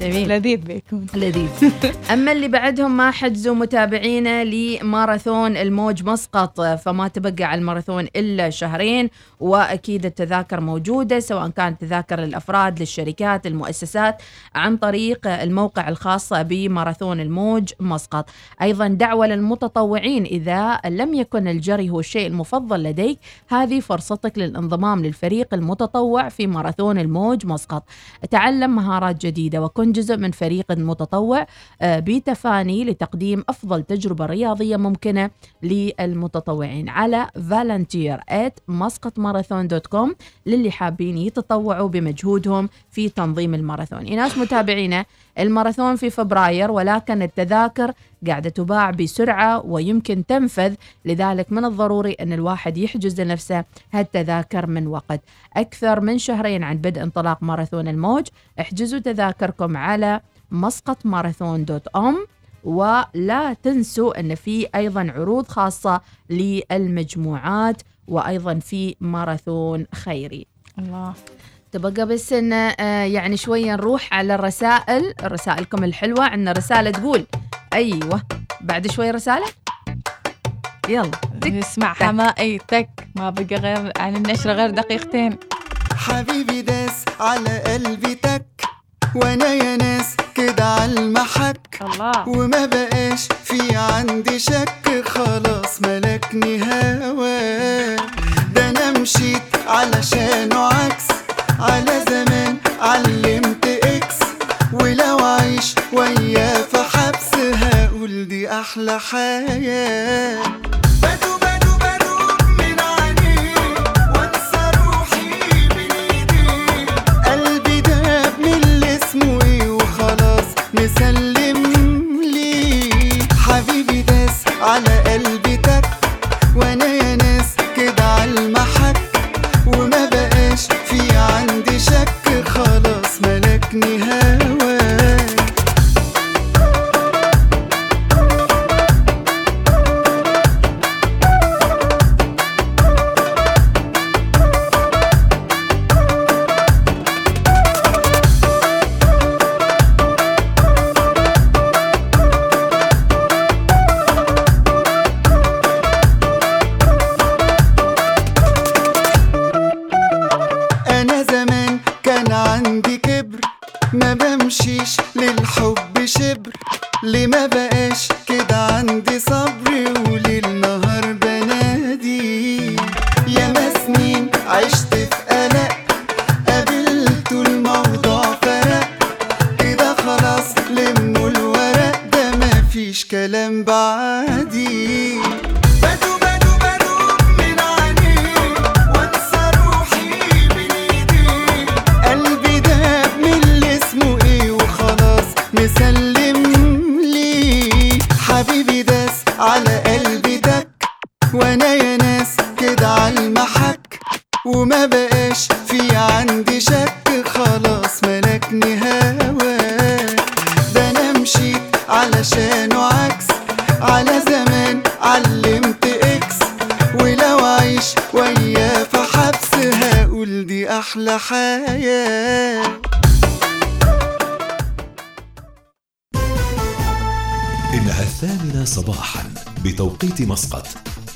جميل. لذيذ بيكون. لذيذ. أما اللي بعدهم ما حجزوا متابعينا لماراثون الموج مسقط فما تبقى على الماراثون إلا شهرين وأكيد التذاكر موجودة سواء كانت تذاكر للأفراد للشركات المؤسسات عن طريق الموقع الخاص بماراثون الموج مسقط. أيضا دعوة للمتطوعين إذا لم يكن الجري هو الشيء المفضل لديك هذه فرصتك للانضمام للفريق المتطوع في ماراثون الموج مسقط. تعلم مهارات جديدة وكن جزء من فريق متطوع آه، بتفاني لتقديم أفضل تجربة رياضية ممكنة للمتطوعين. على ماراثون dot com للي حابين يتطوعوا بمجهودهم في تنظيم الماراثون. ناس متابعينا الماراثون في فبراير ولكن التذاكر قاعدة تباع بسرعة ويمكن تنفذ لذلك من الضروري أن الواحد يحجز لنفسه هالتذاكر من وقت. أكثر من شهرين عن بدء انطلاق ماراثون الموج احجزوا تذاكركم على مسقط ماراثون دوت أم. ولا تنسوا أن في أيضا عروض خاصة للمجموعات وأيضا في ماراثون خيري. الله. تبقى بس إن آه، يعني شوية نروح على الرسائل رسائلكم الحلوة. عندنا رسالة تقول أيوه بعد شوي رسالة؟ يلا. نسمع حمائي تك ما بقى غير عن النشرة غير دقيقتين. حبيبي داس على قلبي تك وأنا يا ناس كده على المحك. الله. وما بقاش في عندي شك خلاص ملكني هوا ده أنا مشيت علشانه عكس على زمان علمت إكس ولو عيش وياه في حبس هقول دي أحلى حياة. بدو بدو من عينيه وانسى روحي بين ايديه قلبي داب من اسمه إيه وخلاص مسلم حبيبي داس على قلبي تك وأنا يا ملكني هواك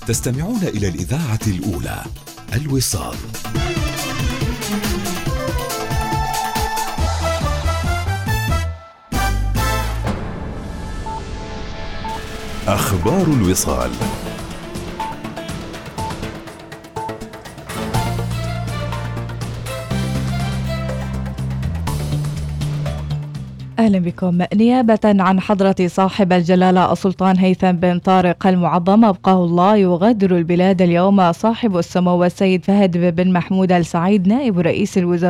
تستمعون إلى الإذاعة الأولى الوصال. أخبار الوصال. أهلا بكم. نيابة عن حضرة صاحب الجلالة السلطان هيثم بن طارق المعظم أبقاه الله يغادر البلاد اليوم صاحب السمو السيد فهد بن محمود السعيد نائب رئيس الوزراء.